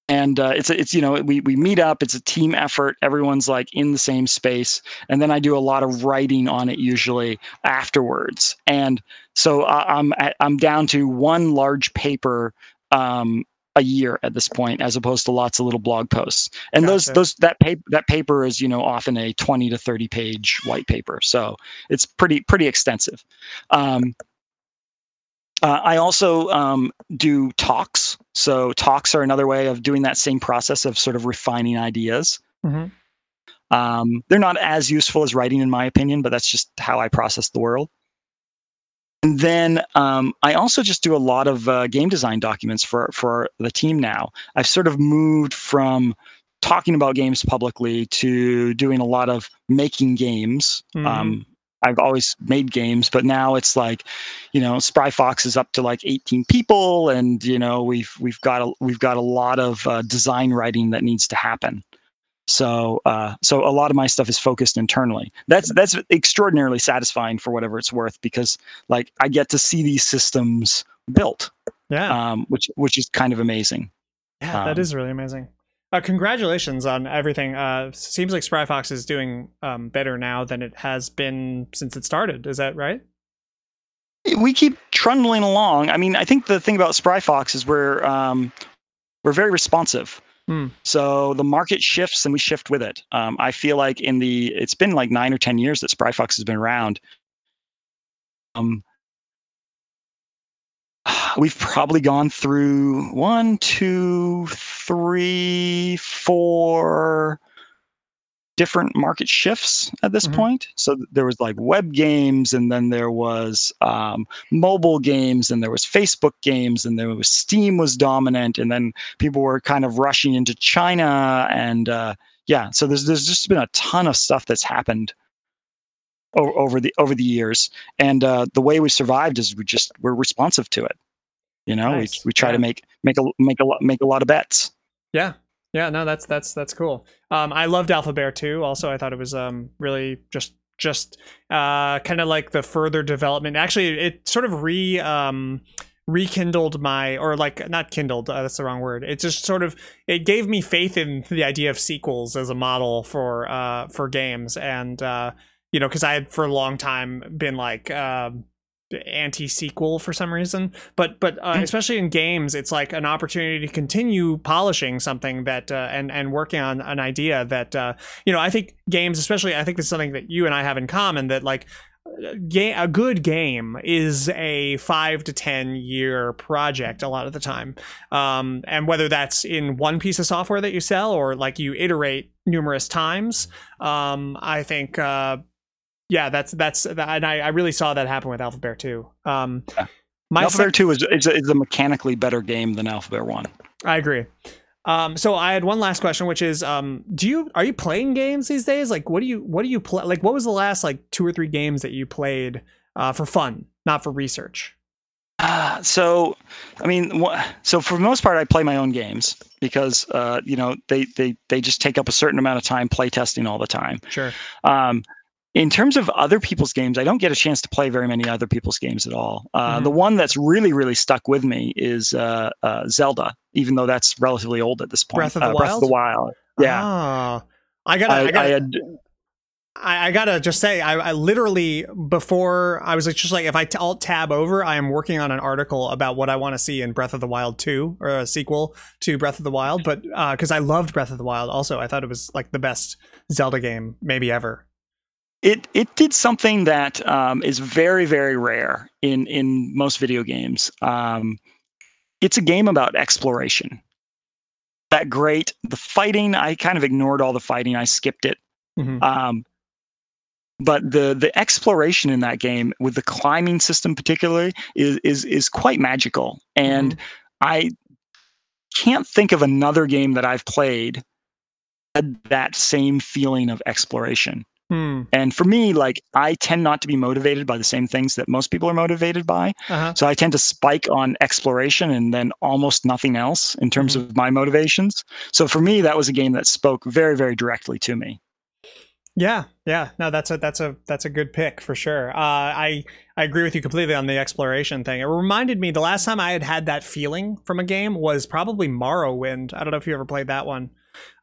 and uh, it's it's you know we we meet up it's a team effort everyone's like in the same space and then i do a lot of writing on it usually afterwards and so i'm i'm down to one large paper um, a year at this point, as opposed to lots of little blog posts. And gotcha. those those that paper that paper is you know often a twenty to thirty page white paper, so it's pretty pretty extensive. Um, uh, I also um, do talks. So talks are another way of doing that same process of sort of refining ideas. Mm-hmm. Um, they're not as useful as writing, in my opinion, but that's just how I process the world. And then um, I also just do a lot of uh, game design documents for for the team now. I've sort of moved from talking about games publicly to doing a lot of making games. Mm-hmm. Um, I've always made games, but now it's like, you know, Spry Fox is up to like 18 people, and you know we've we've got a we've got a lot of uh, design writing that needs to happen. So uh, so a lot of my stuff is focused internally. That's that's extraordinarily satisfying for whatever it's worth because like I get to see these systems built. Yeah. Um, which which is kind of amazing. Yeah, um, that is really amazing. Uh, congratulations on everything. Uh, seems like Spry Fox is doing um, better now than it has been since it started. Is that right? We keep trundling along. I mean, I think the thing about Spry Fox is we're um, we're very responsive. Hmm. So the market shifts and we shift with it. Um, I feel like in the it's been like nine or ten years that Spry Fox has been around. Um, we've probably gone through one, two, three, four different market shifts at this mm-hmm. point. So there was like web games, and then there was um, mobile games, and there was Facebook games, and there was Steam was dominant, and then people were kind of rushing into China, and uh, yeah. So there's there's just been a ton of stuff that's happened over the over the years, and uh, the way we survived is we just we're responsive to it. You know, nice. we we try yeah. to make make a make a lot make a lot of bets. Yeah, yeah, no, that's that's that's cool. Um, I loved Alphabear too. Also, I thought it was um really just just uh kind of like the further development. Actually, it sort of re um rekindled my or like not kindled uh, that's the wrong word it just sort of it gave me faith in the idea of sequels as a model for uh for games and uh you know because i had for a long time been like um anti-sequel for some reason but but uh, mm. especially in games it's like an opportunity to continue polishing something that uh, and and working on an idea that uh, you know i think games especially i think this is something that you and i have in common that like game a good game is a five to ten year project a lot of the time um, and whether that's in one piece of software that you sell or like you iterate numerous times um, i think uh, yeah, that's that's and I, I really saw that happen with Alphabear too. Um, yeah. My Alphabear Two is is a, is a mechanically better game than Alphabear One. I agree. Um, so I had one last question, which is, um, do you are you playing games these days? Like, what do you what do you play? Like, what was the last like two or three games that you played uh, for fun, not for research? Uh, so, I mean, so for the most part, I play my own games because uh, you know they they they just take up a certain amount of time play testing all the time. Sure. Um, in terms of other people's games, I don't get a chance to play very many other people's games at all. Uh, mm-hmm. The one that's really, really stuck with me is uh, uh, Zelda, even though that's relatively old at this point. Breath of the uh, Wild. Breath of the Wild. Yeah. Oh. I gotta, I, I gotta, I, had, I, I, gotta just say, I, I, literally before I was just like, if I alt tab over, I am working on an article about what I want to see in Breath of the Wild 2 or a sequel to Breath of the Wild. But because uh, I loved Breath of the Wild, also I thought it was like the best Zelda game maybe ever it it did something that um, is very very rare in in most video games. Um, it's a game about exploration. That great. The fighting, I kind of ignored all the fighting. I skipped it. Mm-hmm. Um, but the the exploration in that game, with the climbing system particularly, is is is quite magical. And mm-hmm. I can't think of another game that I've played had that same feeling of exploration. Hmm. And for me, like I tend not to be motivated by the same things that most people are motivated by. Uh-huh. So I tend to spike on exploration and then almost nothing else in terms mm-hmm. of my motivations. So for me, that was a game that spoke very, very directly to me. Yeah, yeah, no, that's a that's a that's a good pick for sure. Uh, I I agree with you completely on the exploration thing. It reminded me the last time I had had that feeling from a game was probably Morrowind. I don't know if you ever played that one.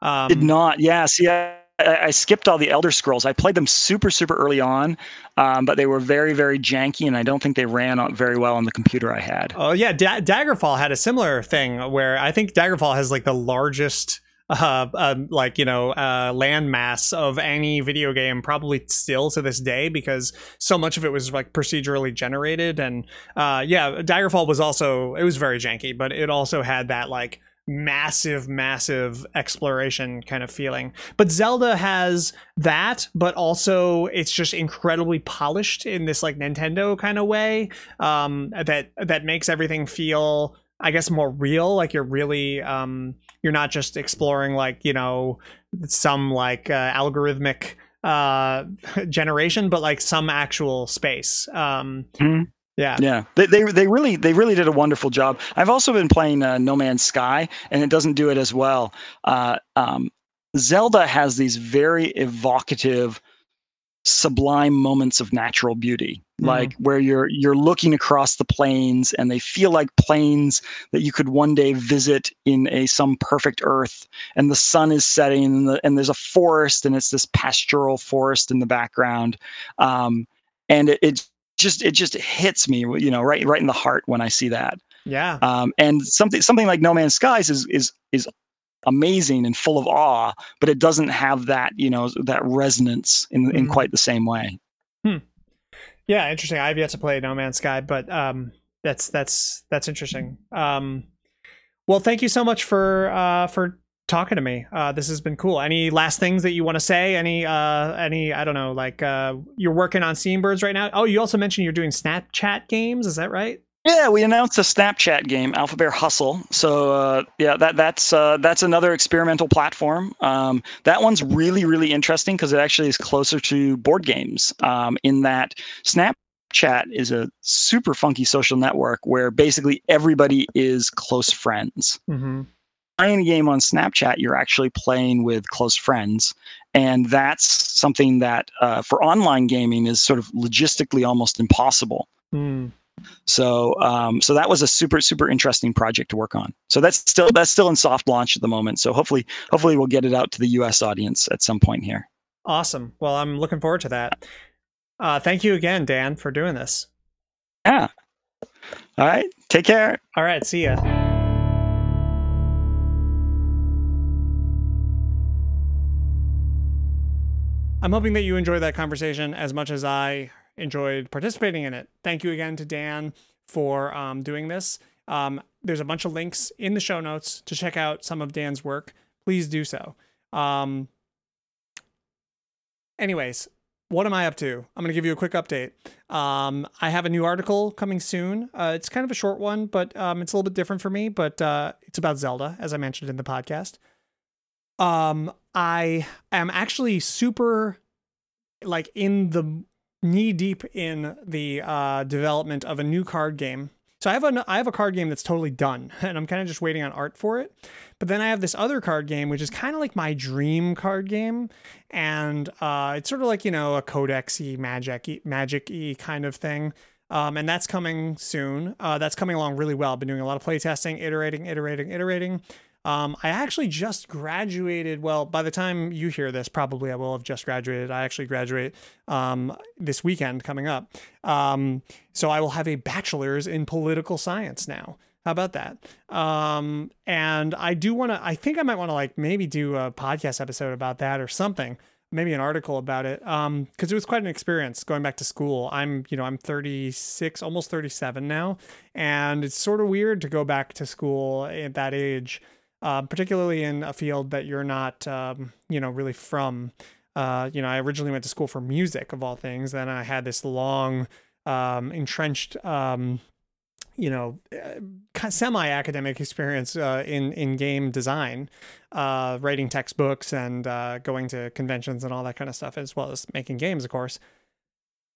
Um, Did not. Yes, yeah. See, I, I, I, skipped all the Elder Scrolls. I played them super, super early on, um, but they were very, very janky, and I don't think they ran very well on the computer I had. Oh yeah, da- Daggerfall had a similar thing where I think Daggerfall has like the largest. Uh, uh, like you know, uh, landmass of any video game, probably still to this day, because so much of it was like procedurally generated, and uh, yeah, Daggerfall was also it was very janky, but it also had that like massive massive exploration kind of feeling. But zelda has that but also it's just incredibly polished in this like nintendo kind of way um that that makes everything feel i guess more real. Like you're really um you're not just exploring like you know some like uh, algorithmic uh generation but like some actual space. Um mm-hmm. Yeah, yeah. They, they they really they really did a wonderful job. I've also been playing uh, No Man's Sky, and it doesn't do it as well. Uh, um, Zelda has these very evocative, sublime moments of natural beauty, mm. like where you're you're looking across the plains, and they feel like plains that you could one day visit in a some perfect Earth, and the sun is setting, and, the, and there's a forest, and it's this pastoral forest in the background. Um, and it, it just it just hits me, you know, right right in the heart when I see that. Yeah. Um, and something something like No Man's Skies is is is amazing and full of awe, but it doesn't have that you know that resonance in mm in mm-hmm. quite the same way. Hmm. Yeah, interesting. I've yet to play No Man's Sky, but um, that's that's that's interesting. Um, well, thank you so much for uh, for talking to me. Uh, this has been cool. Any last things that you want to say? Any, uh, any, I don't know, like uh, you're working on Steambirds right now. Oh, you also mentioned you're doing Snapchat games. Is that right? Yeah, we announced a Snapchat game, Alphabear Hustle. So uh, yeah, that that's uh, that's another experimental platform. Um, that one's really really interesting because it actually is closer to board games. Um, in that Snapchat is a super funky social network where basically everybody is close friends. Mm-hmm playing a game on Snapchat, you're actually playing with close friends. And that's something that uh, for online gaming is sort of logistically almost impossible. Mm. So, um, so that was a super, super interesting project to work on. So that's still that's still in soft launch at the moment. So hopefully, hopefully we'll get it out to the U.S. audience at some point here. Awesome. Well, I'm looking forward to that. Uh, thank you again, Dan, for doing this. Yeah. All right. Take care. All right. See ya. I'm hoping that you enjoyed that conversation as much as I enjoyed participating in it. Thank you again to Dan for um, doing this. Um, there's a bunch of links in the show notes to check out some of Dan's work. Please do so. Um, anyways, what am I up to? I'm going to give you a quick update. Um, I have a new article coming soon. Uh, it's kind of a short one, but um, it's a little bit different for me. But uh, it's about Zelda, as I mentioned in the podcast. Um, I am actually super like in the knee deep in the uh, development of a new card game. So I have a I have a card game that's totally done, and I'm kind of just waiting on art for it. But then I have this other card game, which is kind of like my dream card game, and uh, it's sort of like you know a codexy magic magic kind of thing. Um, and that's coming soon. Uh, that's coming along really well. I've been doing a lot of playtesting, iterating, iterating, iterating. Um, I actually just graduated. Well, by the time you hear this, probably I will have just graduated. I actually graduate um, this weekend coming up. Um, so I will have a bachelor's in political science now. How about that? Um, and I do want to, I think I might want to like maybe do a podcast episode about that or something, maybe an article about it. Um, cause it was quite an experience going back to school. I'm, you know, I'm 36, almost 37 now. And it's sort of weird to go back to school at that age uh, particularly in a field that you're not, um, you know, really from. Uh, you know, I originally went to school for music of all things. Then I had this long, um, entrenched, um, you know, uh, semi-academic experience uh, in in game design, uh, writing textbooks and uh, going to conventions and all that kind of stuff, as well as making games, of course.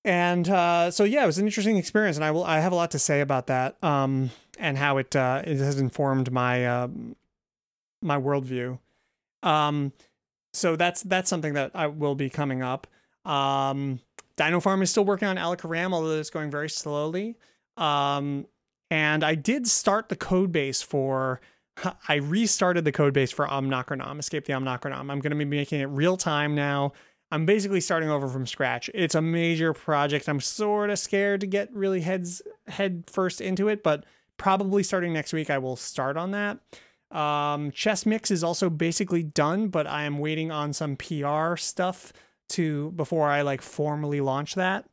And uh, so, yeah, it was an interesting experience, and I will I have a lot to say about that um, and how it it has informed my um, my worldview. Um, so that's that's something that I will be coming up. Um, Dinofarm is still working on Alacaram, although it's going very slowly. Um, and I did start the code base for I restarted the code base for Omnocronom, Escape the Omnocronom. I'm going to be making it real time now. I'm basically starting over from scratch. It's a major project. I'm sort of scared to get really heads head first into it, but probably starting next week I will start on that. Um, Chess Mix is also basically done, but I am waiting on some PR stuff to before I like formally launch that.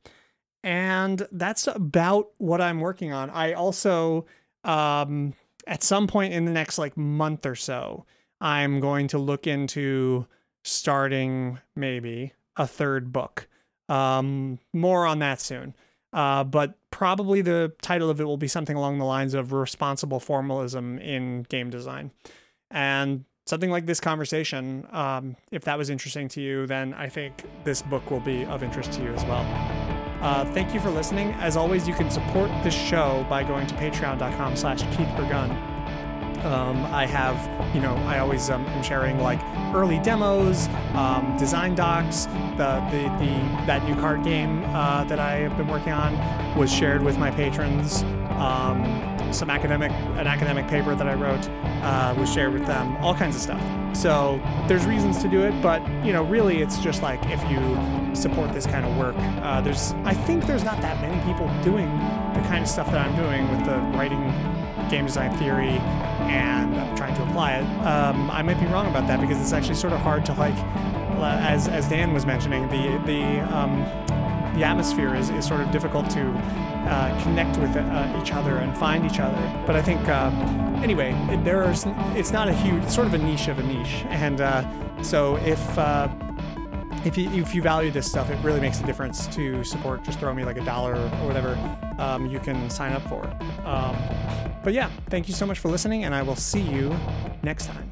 And that's about what I'm working on. I also um, at some point in the next like month or so, I'm going to look into starting maybe a third book. Um, more on that soon. Uh, but probably the title of it will be something along the lines of responsible formalism in game design. And something like this conversation, um, if that was interesting to you, then I think this book will be of interest to you as well. Uh, thank you for listening. As always, you can support this show by going to patreon.com slash Keith. Um, I have, you know, I always um, am sharing like early demos, um, design docs. The, the the that new card game uh, that I have been working on was shared with my patrons. Um, some academic an academic paper that I wrote uh, was shared with them. All kinds of stuff. So there's reasons to do it, but you know, really, it's just like if you support this kind of work. Uh, there's I think there's not that many people doing the kind of stuff that I'm doing with the writing game design theory and I'm trying to apply it. Um, I might be wrong about that because it's actually sort of hard to like, as as Dan was mentioning, the the um, the atmosphere is, is sort of difficult to uh, connect with uh, each other and find each other. But I think uh, anyway, it, there's it's not a huge, it's sort of a niche of a niche, and uh, so if uh, if you, if you value this stuff, it really makes a difference to support. Just throw me like a dollar or whatever um, you can sign up for. Um, but yeah, thank you so much for listening, and I will see you next time.